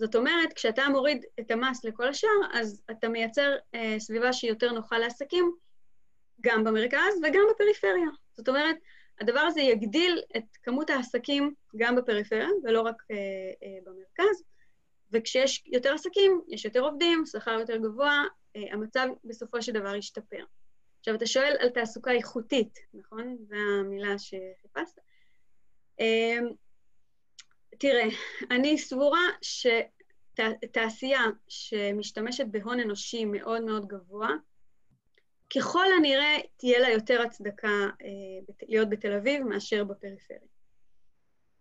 זאת אומרת, כשאתה מוריד את המס לכל השאר, אז אתה מייצר אה, סביבה שהיא יותר נוחה לעסקים, גם במרכז וגם בפריפריה. זאת אומרת, הדבר הזה יגדיל את כמות העסקים גם בפריפריה, ולא רק אה, אה, במרכז, וכשיש יותר עסקים, יש יותר עובדים, שכר יותר גבוה, אה, המצב בסופו של דבר ישתפר. עכשיו, אתה שואל על תעסוקה איכותית, נכון? זו המילה שחיפשת. אה, תראה, אני סבורה שתעשייה שמשתמשת בהון אנושי מאוד מאוד גבוה, ככל הנראה תהיה לה יותר הצדקה אה, להיות בתל אביב מאשר בפריפריה.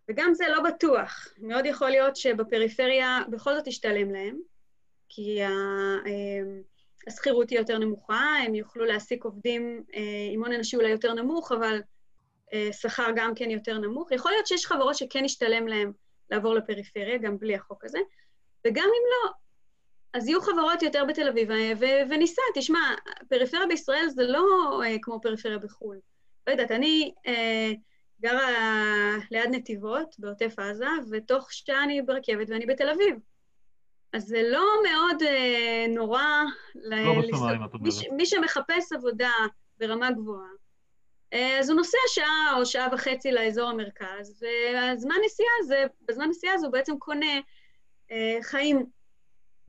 וגם זה לא בטוח. מאוד יכול להיות שבפריפריה בכל זאת ישתלם להם, כי אה, השכירות היא יותר נמוכה, הם יוכלו להעסיק עובדים אה, עם הון אנשי אולי יותר נמוך, אבל שכר גם כן יותר נמוך. יכול להיות שיש חברות שכן ישתלם להם לעבור לפריפריה, גם בלי החוק הזה, וגם אם לא, אז יהיו חברות יותר בתל אביב, ו- וניסע, תשמע, פריפריה בישראל זה לא אה, כמו פריפריה בחו"ל. לא יודעת, אני אה, גרה ליד נתיבות, בעוטף עזה, ותוך שעה אני ברכבת ואני בתל אביב. אז זה לא מאוד אה, נורא... לא בשמיים, את אומרת. מי, מי שמחפש עבודה ברמה גבוהה, אה, אז הוא נוסע שעה או שעה וחצי לאזור המרכז, והזמן נסיעה הזה, בזמן נסיעה הזה הוא בעצם קונה אה, חיים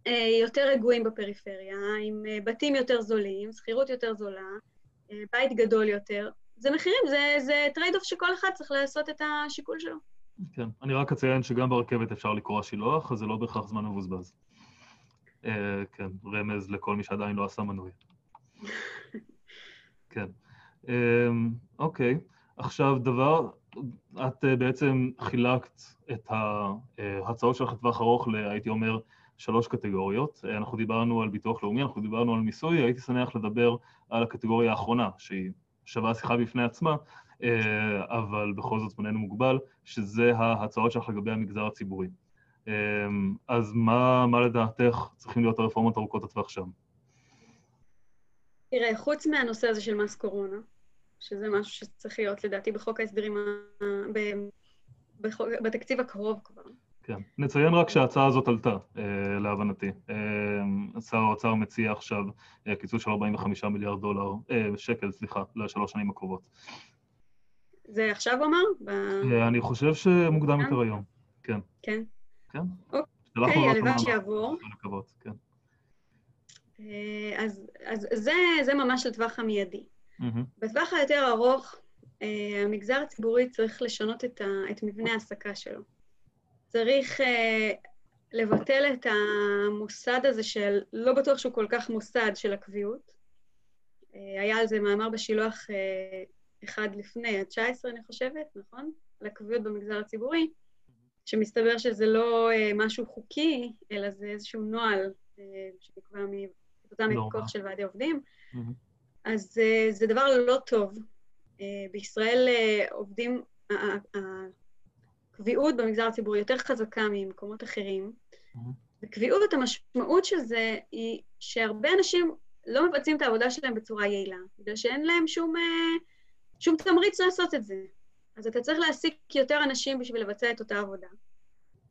אה, יותר רגועים בפריפריה, עם אה, בתים יותר זולים, שכירות יותר זולה, אה, בית גדול יותר. זה מחירים, זה, זה trade-off שכל אחד צריך לעשות את השיקול שלו. כן, אני רק אציין שגם ברכבת אפשר לקרוא שילוח, אז זה לא בהכרח זמן מבוזבז. אה, כן, רמז לכל מי שעדיין לא עשה מנוי. כן. [LAUGHS] אה, אוקיי, עכשיו דבר, את בעצם חילקת את ההצעות שלך לטווח ארוך, הייתי אומר, שלוש קטגוריות. אנחנו דיברנו על ביטוח לאומי, אנחנו דיברנו על מיסוי, הייתי שמח לדבר על הקטגוריה האחרונה, שהיא שווה שיחה בפני עצמה, אה, אבל בכל זאת זמננו מוגבל, שזה ההצעות שלך לגבי המגזר הציבורי. אה, אז מה, מה לדעתך צריכים להיות הרפורמות ארוכות הטווח שם? תראה, חוץ מהנושא הזה של מס קורונה, שזה משהו שצריך להיות לדעתי בחוק ההסדרים, בתקציב הקרוב כבר, כן. נציין רק שההצעה הזאת עלתה, אה, להבנתי. אה, שר האוצר מציע עכשיו אה, קיצוץ של 45 מיליארד דולר, אה, שקל, סליחה, לשלוש שנים הקרובות. זה עכשיו הוא אמר? ב... אה, אני חושב שמוקדם כן? יותר היום, כן. כן? כן. אוקיי, הלוואי שיעבור. כן. אה, אז, אז זה, זה ממש לטווח המיידי. Mm-hmm. בטווח היותר ארוך, אה, המגזר הציבורי צריך לשנות את, ה, את מבנה ההעסקה שלו. צריך uh, לבטל את המוסד הזה של, לא בטוח שהוא כל כך מוסד של הקביעות. היה על זה מאמר בשילוח אחד לפני, ה-19 אני חושבת, נכון? על הקביעות במגזר הציבורי, שמסתבר שזה לא משהו חוקי, אלא זה איזשהו נוהל שנקבע כתוצאה לא. מפיקוח של ועדי עובדים. אז uh, זה דבר לא טוב. Uh, בישראל uh, עובדים, קביעות במגזר הציבורי יותר חזקה ממקומות אחרים. וקביעות, המשמעות של זה היא שהרבה אנשים לא מבצעים את העבודה שלהם בצורה יעילה, בגלל שאין להם שום, אה, שום תמריץ לעשות את זה. אז אתה צריך להעסיק יותר אנשים בשביל לבצע את אותה עבודה,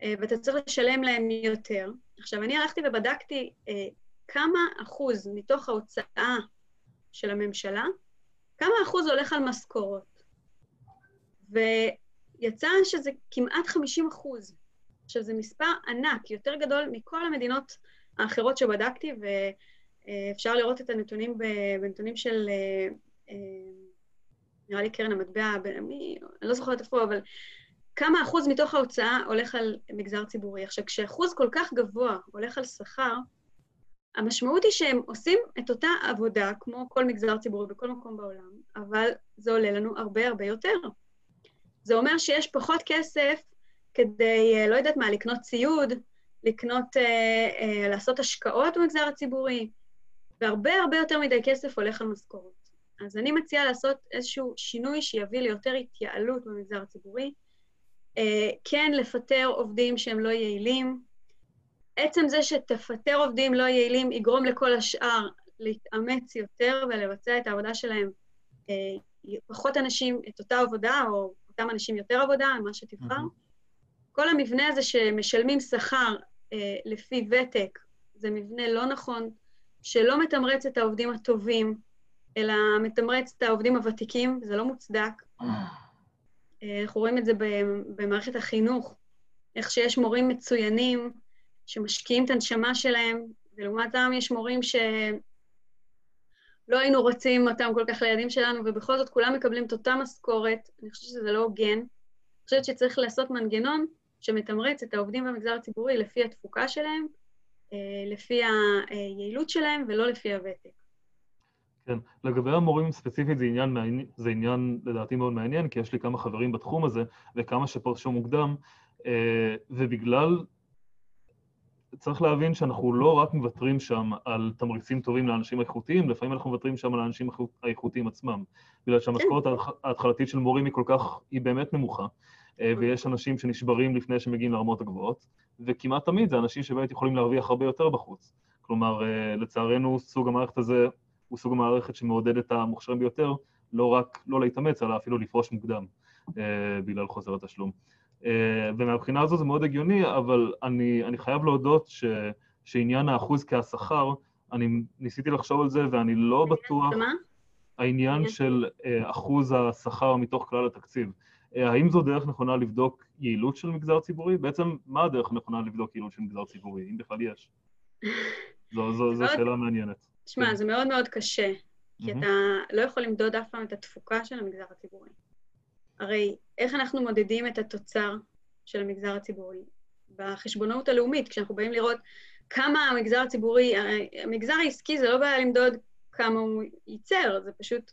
אה, ואתה צריך לשלם להם יותר. עכשיו, אני הלכתי ובדקתי אה, כמה אחוז מתוך ההוצאה של הממשלה, כמה אחוז הולך על משכורות. יצא שזה כמעט 50 אחוז. עכשיו, זה מספר ענק, יותר גדול מכל המדינות האחרות שבדקתי, ואפשר לראות את הנתונים בנתונים של, אה, אה, נראה לי קרן המטבע הבינלאומי, אני לא זוכרת איפה, אבל כמה אחוז מתוך ההוצאה הולך על מגזר ציבורי. עכשיו, כשאחוז כל כך גבוה הולך על שכר, המשמעות היא שהם עושים את אותה עבודה כמו כל מגזר ציבורי בכל מקום בעולם, אבל זה עולה לנו הרבה הרבה יותר. זה אומר שיש פחות כסף כדי, אה, לא יודעת מה, לקנות ציוד, לקנות, אה, אה, לעשות השקעות במגזר הציבורי, והרבה הרבה יותר מדי כסף הולך על משכורות. אז אני מציעה לעשות איזשהו שינוי שיביא ליותר התייעלות במגזר הציבורי, אה, כן לפטר עובדים שהם לא יעילים. עצם זה שתפטר עובדים לא יעילים יגרום לכל השאר להתאמץ יותר ולבצע את העבודה שלהם, אה, פחות אנשים את אותה עבודה או אותם אנשים יותר עבודה, מה שתבחר. Mm-hmm. כל המבנה הזה שמשלמים שכר אה, לפי ותק, זה מבנה לא נכון, שלא מתמרץ את העובדים הטובים, אלא מתמרץ את העובדים הוותיקים, זה לא מוצדק. [CLEARS THROAT] אה, אנחנו רואים את זה במערכת החינוך, איך שיש מורים מצוינים שמשקיעים את הנשמה שלהם, ולעומתם יש מורים ש... לא היינו רוצים אותם כל כך לילדים שלנו, ובכל זאת כולם מקבלים את אותה משכורת, אני חושבת שזה לא הוגן. אני חושבת שצריך לעשות מנגנון שמתמרץ את העובדים במגזר הציבורי לפי התפוקה שלהם, אה, לפי היעילות שלהם, ולא לפי הוותק. כן, לגבי המורים ספציפית זה עניין, זה עניין לדעתי מאוד מעניין, כי יש לי כמה חברים בתחום הזה, וכמה שפרשו מוקדם, אה, ובגלל צריך להבין שאנחנו לא רק מוותרים שם על תמריצים טובים לאנשים איכותיים, לפעמים אנחנו מוותרים שם על האנשים האיכותיים עצמם, בגלל שהמשכורת ההתחלתית של מורים היא כל כך, היא באמת נמוכה. אה, ויש אנשים שנשברים לפני שמגיעים לרמות הגבוהות, וכמעט תמיד זה אנשים שבאמת יכולים להרוויח הרבה יותר בחוץ. כלומר, אה, לצערנו, סוג המערכת הזה הוא סוג המערכת שמעודד את המוכשרים ביותר, לא רק לא להתאמץ, אלא אפילו לפרוש מוקדם בגלל חוזר התשלום. ומהבחינה הזו זה מאוד הגיוני, אבל אני, אני חייב להודות ש, שעניין האחוז כהשכר, אני ניסיתי לחשוב על זה ואני לא בטוח... מה? העניין של uh, אחוז השכר מתוך כלל התקציב. Uh, האם זו דרך נכונה לבדוק יעילות של מגזר ציבורי? בעצם, מה הדרך הנכונה לבדוק יעילות של מגזר ציבורי, אם בכלל יש? [LAUGHS] זו, זו, זו שאלה מעניינת. תשמע, כן. זה מאוד מאוד קשה, כי אתה לא יכול למדוד אף פעם את התפוקה של המגזר הציבורי. הרי איך אנחנו מודדים את התוצר של המגזר הציבורי? בחשבונאות הלאומית, כשאנחנו באים לראות כמה המגזר הציבורי, המגזר העסקי זה לא בעיה למדוד כמה הוא ייצר, זה פשוט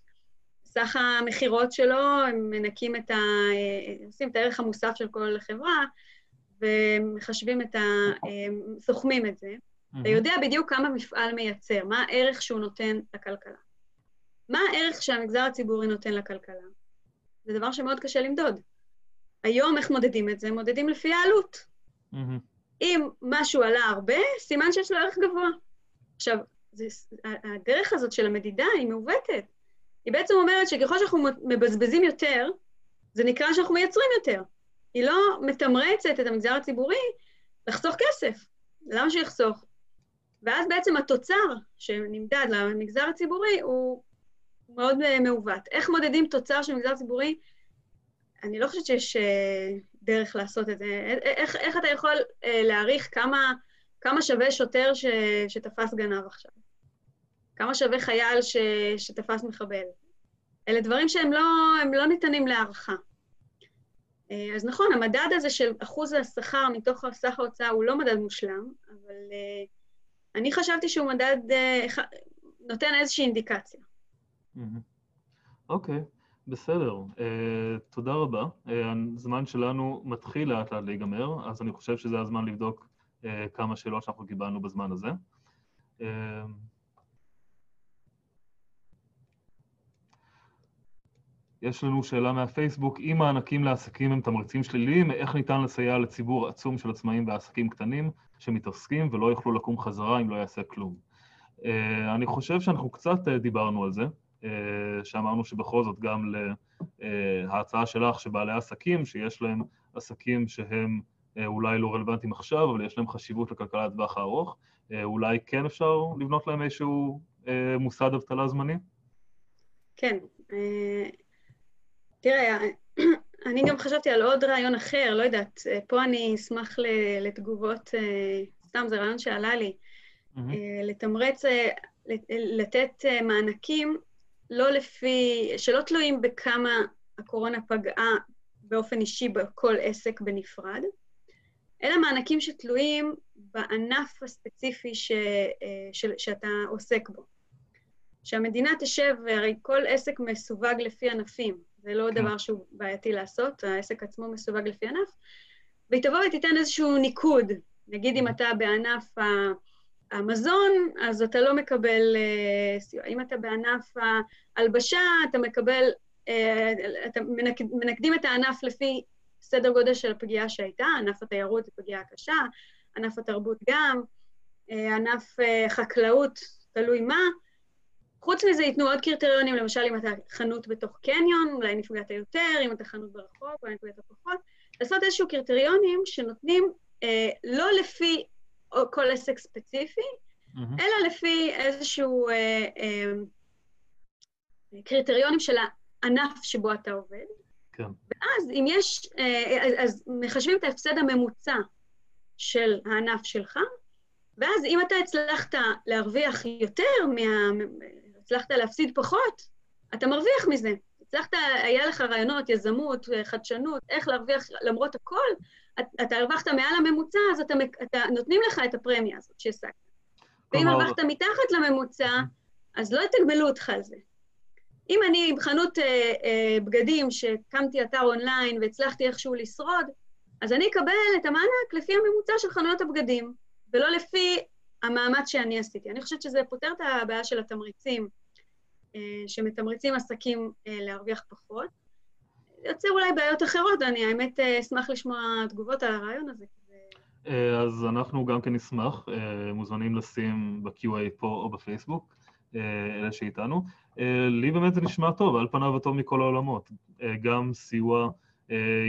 סך המכירות שלו, הם מנקים את ה... עושים את הערך המוסף של כל חברה, ומחשבים את ה... סוכמים את זה. Mm-hmm. אתה יודע בדיוק כמה מפעל מייצר, מה הערך שהוא נותן לכלכלה. מה הערך שהמגזר הציבורי נותן לכלכלה? זה דבר שמאוד קשה למדוד. היום איך מודדים את זה? מודדים לפי העלות. Mm-hmm. אם משהו עלה הרבה, סימן שיש לו ערך גבוה. עכשיו, זה, הדרך הזאת של המדידה היא מעוותת. היא בעצם אומרת שככל שאנחנו מבזבזים יותר, זה נקרא שאנחנו מייצרים יותר. היא לא מתמרצת את המגזר הציבורי לחסוך כסף. למה שיחסוך? ואז בעצם התוצר שנמדד למגזר הציבורי הוא מאוד מעוות. איך מודדים תוצר של מגזר ציבורי? אני לא חושבת שיש אה, דרך לעשות את זה. איך, איך אתה יכול אה, להעריך כמה, כמה שווה שוטר ש, שתפס גנב עכשיו? כמה שווה חייל ש, שתפס מחבל? אלה דברים שהם לא, לא ניתנים להערכה. אה, אז נכון, המדד הזה של אחוז השכר מתוך סך ההוצאה הוא לא מדד מושלם, אבל אני חשבתי שהוא מדד, נותן איזושהי אינדיקציה. אוקיי, okay, בסדר. Uh, תודה רבה. Uh, הזמן שלנו מתחיל לאט לאט להיגמר, אז אני חושב שזה הזמן לבדוק uh, כמה שאלות שאנחנו קיבלנו בזמן הזה. Uh, יש לנו שאלה מהפייסבוק, אם מענקים לעסקים הם תמריצים שליליים, איך ניתן לסייע לציבור עצום של עצמאים ועסקים קטנים שמתעסקים ולא יוכלו לקום חזרה אם לא יעשה כלום? Uh, אני חושב שאנחנו קצת uh, דיברנו על זה, שאמרנו שבכל זאת גם להצעה שלך שבעלי עסקים, שיש להם עסקים שהם uh, אולי לא רלוונטיים עכשיו, אבל יש להם חשיבות לכלכלת טווח הארוך, אולי כן אפשר לבנות להם איזשהו מוסד אבטלה זמני? כן. תראה, [CLEARS THROAT] אני גם חשבתי על עוד רעיון אחר, לא יודעת, פה אני אשמח לתגובות, אה, סתם זה רעיון שעלה לי. לתמרץ, אה, לתת מענקים לא לפי, שלא תלויים בכמה הקורונה פגעה באופן אישי בכל עסק בנפרד, אלא מענקים שתלויים בענף הספציפי ש, ש, שאתה עוסק בו. שהמדינה תשב, הרי כל עסק מסווג לפי ענפים. זה לא כן. דבר שהוא בעייתי לעשות, העסק עצמו מסווג לפי ענף, והיא תבוא ותיתן איזשהו ניקוד. נגיד אם אתה בענף המזון, אז אתה לא מקבל uh, סיוע. אם אתה בענף ההלבשה, אתה מקבל, uh, אתה מנק, מנקדים את הענף לפי סדר גודל של הפגיעה שהייתה, ענף התיירות זה פגיעה קשה, ענף התרבות גם, uh, ענף חקלאות, תלוי מה, חוץ מזה ייתנו עוד קריטריונים, למשל אם אתה חנות בתוך קניון, אולי נפגעת יותר, אם אתה חנות ברחוב, אולי נפגעת פחות, לעשות איזשהו קריטריונים שנותנים אה, לא לפי כל עסק ספציפי, mm-hmm. אלא לפי איזשהו אה, אה, קריטריונים של הענף שבו אתה עובד. כן. ואז אם יש, אה, אז, אז מחשבים את ההפסד הממוצע של הענף שלך, ואז אם אתה הצלחת להרוויח יותר מה... הצלחת להפסיד פחות, אתה מרוויח מזה. הצלחת, היה לך רעיונות, יזמות, חדשנות, איך להרוויח למרות הכל, אתה הרווחת מעל הממוצע, אז אתה, אתה, נותנים לך את הפרמיה הזאת שהשגת. ואם הרווחת מתחת לממוצע, אז לא יתגמלו אותך על זה. אם אני עם חנות אה, אה, בגדים שקמתי אתר אונליין והצלחתי איכשהו לשרוד, אז אני אקבל את המענק לפי הממוצע של חנויות הבגדים, ולא לפי המאמץ שאני עשיתי. אני חושבת שזה פותר את הבעיה של התמריצים, אה, שמתמריצים עסקים אה, להרוויח פחות. יוצר אולי בעיות אחרות, אני האמת אשמח לשמוע תגובות על הרעיון הזה. אז אנחנו גם כן נשמח, מוזמנים לשים ב-QA פה או בפייסבוק, אלה שאיתנו. לי באמת זה נשמע טוב, על פניו הטוב מכל העולמות. גם סיוע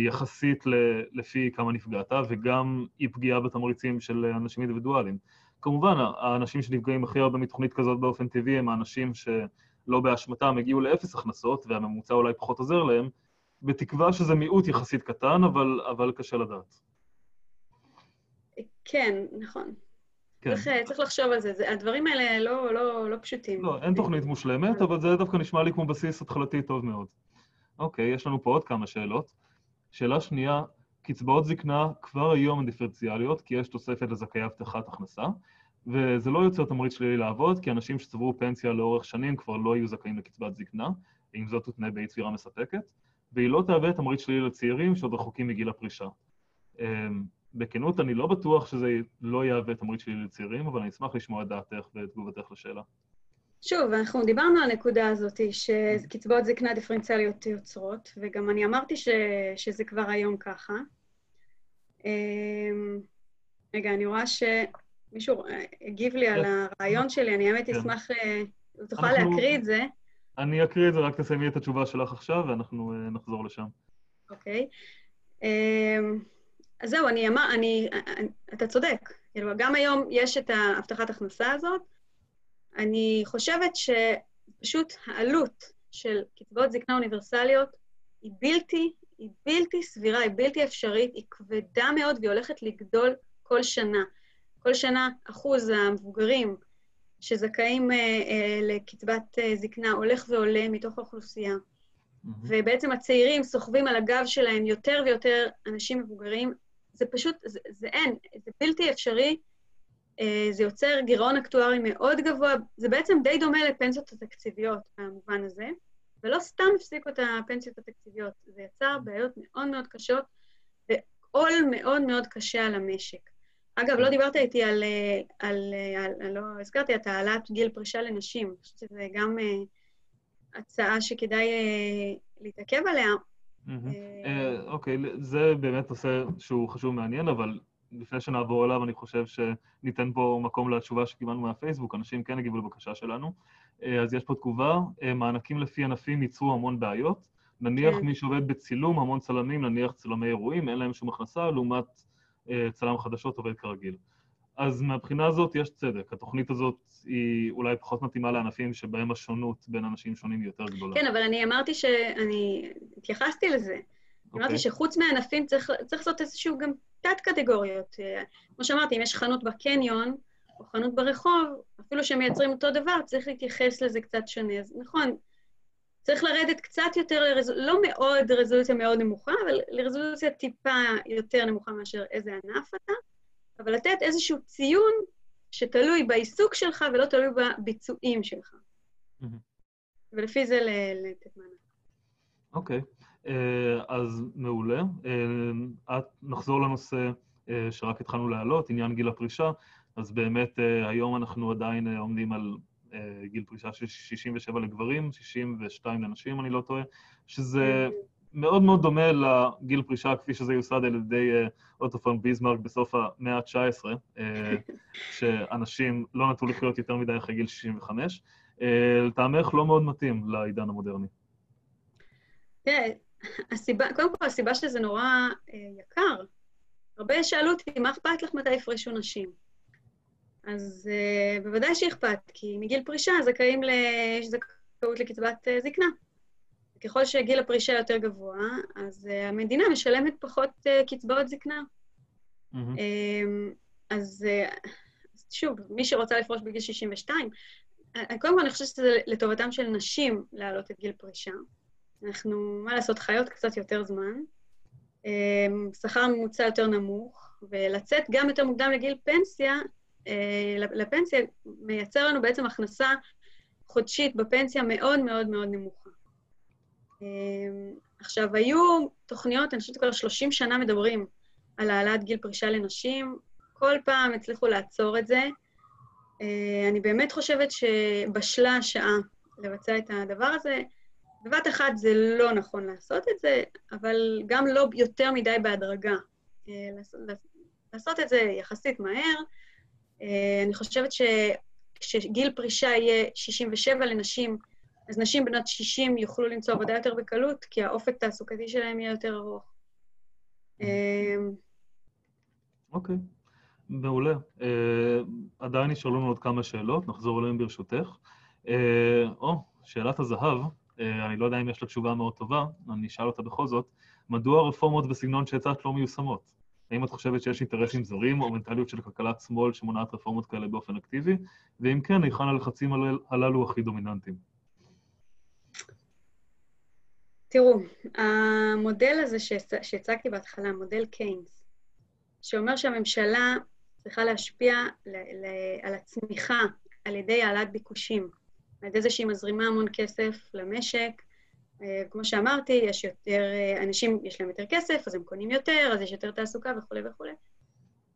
יחסית לפי כמה נפגעת, וגם אי פגיעה בתמריצים של אנשים אינדיבידואליים. כמובן, האנשים שנפגעים הכי הרבה מתוכנית כזאת באופן טבעי הם האנשים שלא באשמתם הגיעו לאפס הכנסות, והממוצע אולי פחות עוזר להם, בתקווה שזה מיעוט יחסית קטן, אבל, אבל קשה לדעת. כן, נכון. כן. צריך, צריך לחשוב על זה. זה, הדברים האלה לא, לא, לא פשוטים. לא, אין תוכנית מושלמת, אבל זה דווקא נשמע לי כמו בסיס התחלתי טוב מאוד. אוקיי, יש לנו פה עוד כמה שאלות. שאלה שנייה, קצבאות זקנה כבר היום הן דיפרנציאליות, כי יש תוספת לזכאי הבטחת הכנסה, וזה לא יוצר תמריץ שלילי לעבוד, כי אנשים שצברו פנסיה לאורך שנים כבר לא יהיו זכאים לקצבת זקנה, אם זאת תותנה באי צבירה מספקת, והיא לא תהווה תמריץ שלילי לצעירים שעוד רחוקים מגיל הפרישה. אמ, בכנות, אני לא בטוח שזה לא יהווה תמריץ שלילי לצעירים, אבל אני אשמח לשמוע את דעתך ותגובתך לשאלה. שוב, אנחנו דיברנו על הנקודה הזאת שקצבאות זקנה דיפרנציאליות יוצרות, וגם אני אמרתי ש, שזה כבר היום ככה. אמ, רגע, אני רואה שמישהו הגיב לי על הרעיון שלי, אני האמת כן. אשמח, אה, תוכל להקריא את זה. אני אקריא את זה, רק תסיימי את התשובה שלך עכשיו, ואנחנו אה, נחזור לשם. אוקיי. אמ, אז זהו, אני אמר, אני, אתה צודק. כאילו, גם היום יש את ההבטחת הכנסה הזאת, אני חושבת שפשוט העלות של קצבאות זקנה אוניברסליות היא בלתי, היא בלתי סבירה, היא בלתי אפשרית, היא כבדה מאוד והיא הולכת לגדול כל שנה. כל שנה אחוז המבוגרים שזכאים אה, אה, לקצבת אה, זקנה הולך ועולה מתוך האוכלוסייה. Mm-hmm. ובעצם הצעירים סוחבים על הגב שלהם יותר ויותר אנשים מבוגרים. זה פשוט, זה, זה אין, זה בלתי אפשרי אה, זה יוצר גירעון אקטוארי מאוד גבוה, זה בעצם די דומה לפנסיות התקציביות במובן הזה, ולא סתם הפסיקו את הפנסיות התקציביות, זה יצר בעיות מאוד מאוד קשות ועול מאוד מאוד קשה על המשק. אגב, לא דיברת איתי על, אה, על, על, על לא הזכרתי את העלאת גיל פרישה לנשים, אני חושבת שזו גם uh, הצעה שכדאי להתעכב עליה. אוקיי, זה באמת נושא שהוא חשוב ומעניין, אבל לפני שנעבור אליו, אני חושב שניתן פה מקום לתשובה שקיבלנו מהפייסבוק, אנשים כן הגיבו לבקשה שלנו. אה, אז יש פה תגובה, אה, מענקים לפי ענפים ייצרו המון בעיות. נניח כן. מי שעובד בצילום, המון צלמים, נניח צלמי אירועים, אין להם שום הכנסה, לעומת אה, צלם חדשות עובד כרגיל. אז מהבחינה הזאת יש צדק. התוכנית הזאת היא אולי פחות מתאימה לענפים שבהם השונות בין אנשים שונים היא יותר גדולה. כן, אבל אני אמרתי שאני התייחסתי לזה. Okay. אמרתי אוקיי. שחוץ מהענפים צריך, צריך לעשות איזשהו גם תת-קטגוריות. אה, כמו שאמרתי, אם יש חנות בקניון או חנות ברחוב, אפילו שמייצרים אותו דבר, צריך להתייחס לזה קצת שונה. אז נכון, צריך לרדת קצת יותר, לרז... לא מאוד רזולוציה מאוד נמוכה, אבל לרזולוציה טיפה יותר נמוכה מאשר איזה ענף אתה, אבל לתת איזשהו ציון שתלוי בעיסוק שלך ולא תלוי בביצועים שלך. Mm-hmm. ולפי זה לתת מענה. אוקיי. Okay. אה, אז מעולה. אה, נחזור לנושא אה, שרק התחלנו להעלות, עניין גיל הפרישה. אז באמת היום אנחנו עדיין עומדים על גיל פרישה של 67 לגברים, 62 לנשים, אם אני לא טועה, שזה מאוד מאוד דומה לגיל פרישה כפי שזה יוסד על ידי אוטו פון ביזמרק בסוף המאה ה-19, [LAUGHS] שאנשים לא נטו לחיות יותר מדי אחרי גיל 65. לטעמך לא מאוד מתאים לעידן המודרני. תראה, הסיבה, קודם כל, הסיבה שזה נורא אה, יקר, הרבה שאלו אותי, מה אכפת לך מתי יפרשו נשים? אז אה, בוודאי שאכפת, כי מגיל פרישה זכאים ל... יש זכאות לקצבת אה, זקנה. ככל שגיל הפרישה יותר גבוה, אז אה, המדינה משלמת פחות אה, קצבאות זקנה. Mm-hmm. אה, אז אה, שוב, מי שרוצה לפרוש בגיל 62, אה, קודם כל אני חושבת שזה לטובתם של נשים להעלות את גיל פרישה. אנחנו, מה לעשות, חיות קצת יותר זמן, אמ, שכר ממוצע יותר נמוך, ולצאת גם יותר מוקדם לגיל פנסיה, לפנסיה מייצר לנו בעצם הכנסה חודשית בפנסיה מאוד מאוד מאוד נמוכה. אמ, עכשיו, היו תוכניות, אני חושבת שכבר 30 שנה מדברים על העלאת גיל פרישה לנשים, כל פעם הצליחו לעצור את זה. אה, אני באמת חושבת שבשלה השעה לבצע את הדבר הזה. בבת אחת זה לא נכון לעשות את זה, אבל גם לא יותר מדי בהדרגה. אה, לעשות את זה יחסית מהר. אה, אני חושבת שכשגיל פרישה יהיה 67 לנשים, אז נשים בנות 60 יוכלו למצוא עבודה יותר בקלות, כי האופק התעסוקתי שלהם יהיה יותר ארוך. אה, אוקיי, מעולה. עדיין נשארו לנו עוד כמה שאלות, נחזור אליהן ברשותך. או, שאלת הזהב, אני לא יודע אם יש לה תשובה מאוד טובה, אני אשאל אותה בכל זאת. מדוע הרפורמות בסגנון שהצעת לא מיושמות? האם את חושבת שיש אינטרסים זרים או מנטליות של כלכלת שמאל שמונעת רפורמות כאלה באופן אקטיבי? ואם כן, היכן הלחצים הללו הכי דומיננטיים? תראו, המודל הזה שהצגתי בהתחלה, מודל קיינס, שאומר שהממשלה צריכה להשפיע על הצמיחה על ידי העלאת ביקושים, על ידי זה שהיא מזרימה המון כסף למשק, כמו שאמרתי, יש יותר, אה, אנשים, יש להם יותר כסף, אז הם קונים יותר, אז יש יותר תעסוקה וכולי וכולי.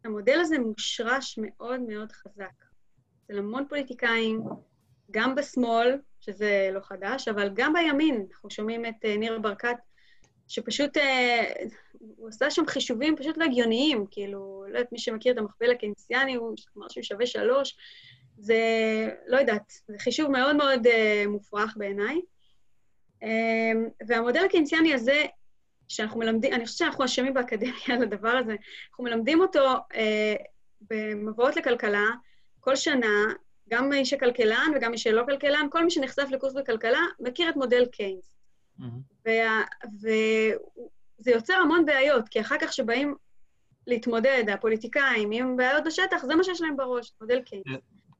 המודל הזה מושרש מאוד מאוד חזק. אצל המון פוליטיקאים, גם בשמאל, שזה לא חדש, אבל גם בימין, אנחנו שומעים את אה, ניר ברקת, שפשוט, הוא עשה שם חישובים פשוט לא הגיוניים, כאילו, לא יודעת, מי שמכיר את המכפיל הקיינסיאני, הוא אמר שהוא שווה שלוש, זה, לא יודעת, זה חישוב מאוד מאוד מופרך בעיניי. אמ, והמודל הקיינסיאני הזה, שאנחנו מלמדים, אני חושבת שאנחנו אשמים באקדמיה [LAUGHS] על הדבר הזה, אנחנו מלמדים אותו אה, במבואות לכלכלה כל שנה, גם מי שכלכלן וגם מי שלא כלכלן, כל מי שנחשף לקורס בכלכלה מכיר את מודל קיינס. Mm-hmm. וזה יוצר המון בעיות, כי אחר כך שבאים להתמודד, הפוליטיקאים, עם בעיות בשטח, זה מה שיש להם בראש, מודל קיינס.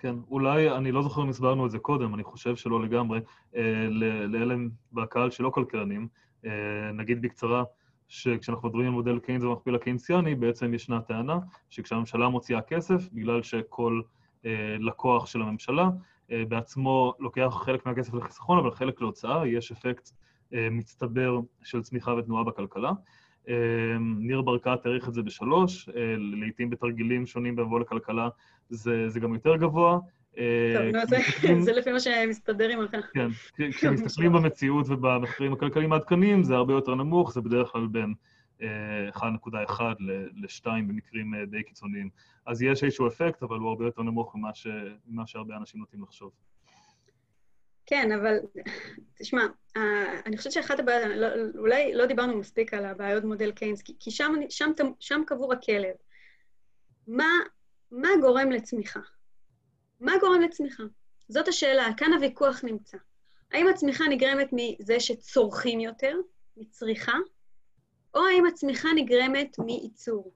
כן, אולי, אני לא זוכר אם הסברנו את זה קודם, אני חושב שלא לגמרי, אה, לאלה בקהל שלא כלכלנים, אה, נגיד בקצרה, שכשאנחנו מדברים על מודל קיינס ומכפיל הקיינסיאני, בעצם ישנה טענה שכשהממשלה מוציאה כסף, בגלל שכל אה, לקוח של הממשלה אה, בעצמו לוקח חלק מהכסף לחיסכון, אבל חלק להוצאה, יש אפקט אה, מצטבר של צמיחה ותנועה בכלכלה. אה, ניר ברקת העריך את זה בשלוש, אה, לעיתים בתרגילים שונים במבוא לכלכלה זה, זה גם יותר גבוה. אה, טוב, נו, [LAUGHS] זה לפי מה שמסתדר עם עמך. כן, כשמסתכלים [LAUGHS] במציאות ובמחקרים הכלכליים העדכניים, זה הרבה יותר נמוך, זה בדרך כלל בין 1.1 ל-2 במקרים די קיצוניים. אז יש איזשהו אפקט, אבל הוא הרבה יותר נמוך ממה שהרבה אנשים נוטים לחשוב. כן, אבל תשמע, אני חושבת שאחת הבעיות, לא, אולי לא דיברנו מספיק על הבעיות מודל קיינס, כי שם, שם, שם קבור הכלב. מה, מה גורם לצמיחה? מה גורם לצמיחה? זאת השאלה, כאן הוויכוח נמצא. האם הצמיחה נגרמת מזה שצורכים יותר, מצריכה, או האם הצמיחה נגרמת מייצור?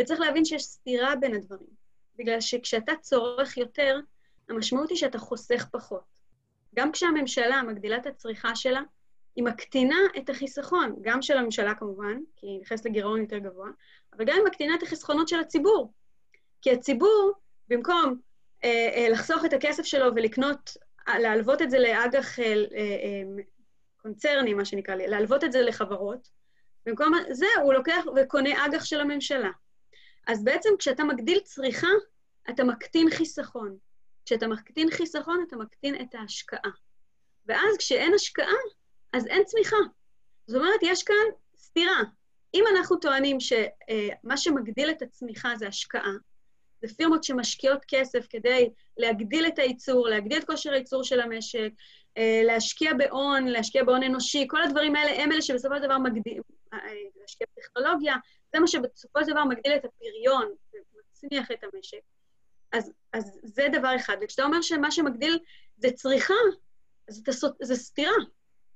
וצריך להבין שיש סתירה בין הדברים, בגלל שכשאתה צורך יותר, המשמעות היא שאתה חוסך פחות. גם כשהממשלה מגדילה את הצריכה שלה, היא מקטינה את החיסכון, גם של הממשלה כמובן, כי היא נכנסת לגירעון יותר גבוה, אבל גם היא מקטינה את החסכונות של הציבור. כי הציבור, במקום אה, אה, לחסוך את הכסף שלו ולקנות, להלוות את זה לאג"ח אה, אה, אה, קונצרני, מה שנקרא, להלוות את זה לחברות, במקום זה הוא לוקח וקונה אג"ח של הממשלה. אז בעצם כשאתה מגדיל צריכה, אתה מקטין חיסכון. כשאתה מקטין חיסכון, אתה מקטין את ההשקעה. ואז כשאין השקעה, אז אין צמיחה. זאת אומרת, יש כאן סתירה. אם אנחנו טוענים שמה שמגדיל את הצמיחה זה השקעה, זה פירמות שמשקיעות כסף כדי להגדיל את הייצור, להגדיל את כושר הייצור של המשק, אה, להשקיע בהון, להשקיע בהון אנושי, כל הדברים האלה הם אלה שבסופו של דבר מגדיל, אה, להשקיע בטכנולוגיה, זה מה שבסופו של דבר מגדיל את הפריון ומצמיח את המשק. אז, אז זה דבר אחד. וכשאתה אומר שמה שמגדיל זה צריכה, אז אתה, זה סתירה.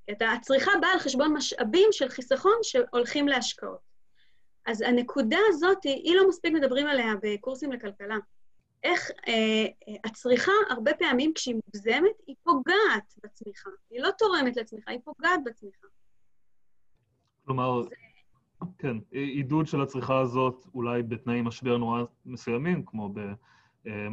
כי הצריכה באה על חשבון משאבים של חיסכון שהולכים להשקעות. אז הנקודה הזאת, היא לא מספיק מדברים עליה בקורסים לכלכלה. איך אה, אה, הצריכה, הרבה פעמים כשהיא מוגזמת, היא פוגעת בצמיחה. היא לא תורמת לצמיחה, היא פוגעת בצמיחה. כלומר, זה... כן, עידוד של הצריכה הזאת אולי בתנאי משבר נורא מסוימים, כמו במשבר אה,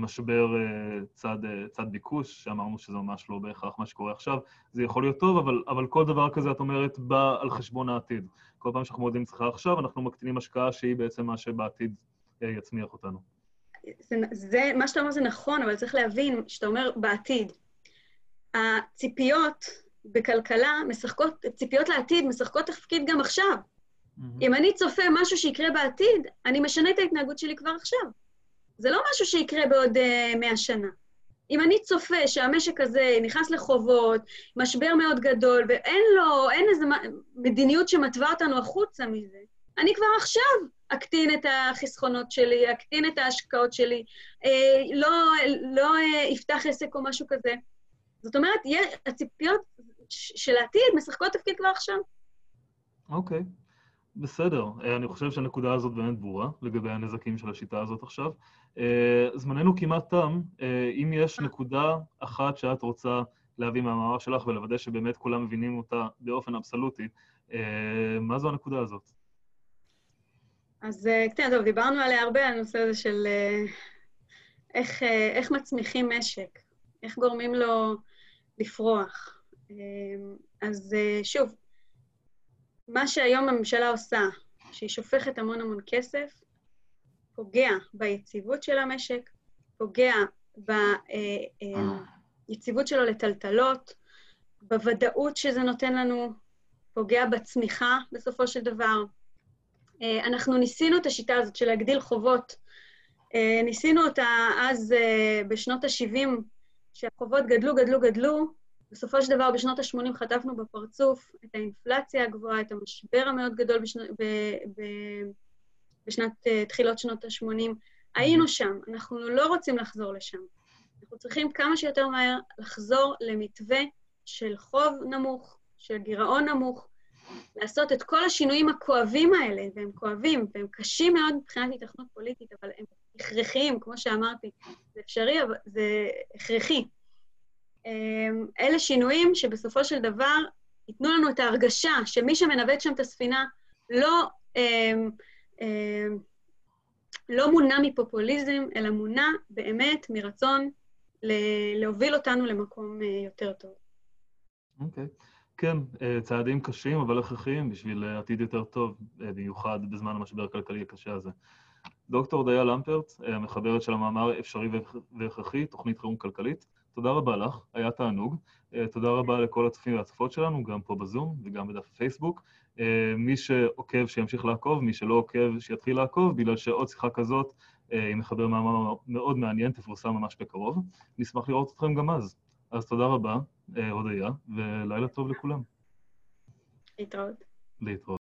צד, אה, צד ביקוש, שאמרנו שזה ממש לא בהכרח מה שקורה עכשיו, זה יכול להיות טוב, אבל, אבל כל דבר כזה, את אומרת, בא על חשבון העתיד. כל פעם שאנחנו מודדים צריכה עכשיו, אנחנו מקטינים השקעה שהיא בעצם מה שבעתיד אה, יצמיח אותנו. זה, זה, מה שאתה אומר זה נכון, אבל צריך להבין, שאתה אומר בעתיד, הציפיות בכלכלה משחקות, ציפיות לעתיד משחקות תפקיד גם עכשיו. Mm-hmm. אם אני צופה משהו שיקרה בעתיד, אני משנה את ההתנהגות שלי כבר עכשיו. זה לא משהו שיקרה בעוד uh, מאה שנה. אם אני צופה שהמשק הזה נכנס לחובות, משבר מאוד גדול, ואין לו, אין איזו מדיניות שמתווה אותנו החוצה מזה, אני כבר עכשיו אקטין את החסכונות שלי, אקטין את ההשקעות שלי, אה, לא, לא אה, אפתח עסק או משהו כזה. זאת אומרת, הציפיות של העתיד משחקות תפקיד כבר עכשיו. אוקיי, okay. בסדר. אה, אני חושב שהנקודה הזאת באמת ברורה לגבי הנזקים של השיטה הזאת עכשיו. אה, זמננו כמעט תם. אה, אם יש נקודה אחת שאת רוצה להביא מהמאמר שלך ולוודא שבאמת כולם מבינים אותה באופן אבסולוטי, מה זו הנקודה הזאת? אז כן, טוב, דיברנו עליה הרבה, על הנושא הזה של איך, איך מצמיחים משק, איך גורמים לו לפרוח. אז שוב, מה שהיום הממשלה עושה, שהיא שופכת המון המון כסף, פוגע ביציבות של המשק, פוגע ביציבות שלו לטלטלות, בוודאות שזה נותן לנו, פוגע בצמיחה בסופו של דבר. אנחנו ניסינו את השיטה הזאת של להגדיל חובות, ניסינו אותה אז בשנות ה-70, שהחובות גדלו, גדלו, גדלו, בסופו של דבר, בשנות ה-80 חטפנו בפרצוף את האינפלציה הגבוהה, את המשבר המאוד גדול בשנ... ב... ב... בשנת, uh, תחילות שנות ה-80. היינו שם, אנחנו לא רוצים לחזור לשם. אנחנו צריכים כמה שיותר מהר לחזור למתווה של חוב נמוך, של גירעון נמוך, לעשות את כל השינויים הכואבים האלה, והם כואבים, והם קשים מאוד מבחינת התכנות פוליטית, אבל הם הכרחיים, כמו שאמרתי. זה אפשרי, אבל זה הכרחי. אמ, אלה שינויים שבסופו של דבר ייתנו לנו את ההרגשה שמי שמנווט שם את הספינה לא, אמ, לא מונע מפופוליזם, אלא מונע באמת מרצון להוביל אותנו למקום אה, יותר טוב. אוקיי. כן, אה, צעדים קשים אבל הכרחיים בשביל אה, עתיד יותר טוב, במיוחד בזמן המשבר הכלכלי הקשה הזה. דוקטור דיה למפרט, המחברת של המאמר אפשרי והכרחי, תוכנית חירום כלכלית, תודה רבה לך, היה תענוג. אה, תודה רבה לכל הצופים והצופות שלנו, גם פה בזום וגם בדף הפייסבוק. אה, מי שעוקב, שימשיך לעקוב, מי שלא עוקב, שיתחיל לעקוב, בגלל שעוד שיחה כזאת, אה, עם מחבר מאמר מאוד מעניין, תפורסם ממש בקרוב. נשמח לראות אתכם גם אז. אז תודה רבה, הודיה, ולילה טוב לכולם. להתראות. להתראות.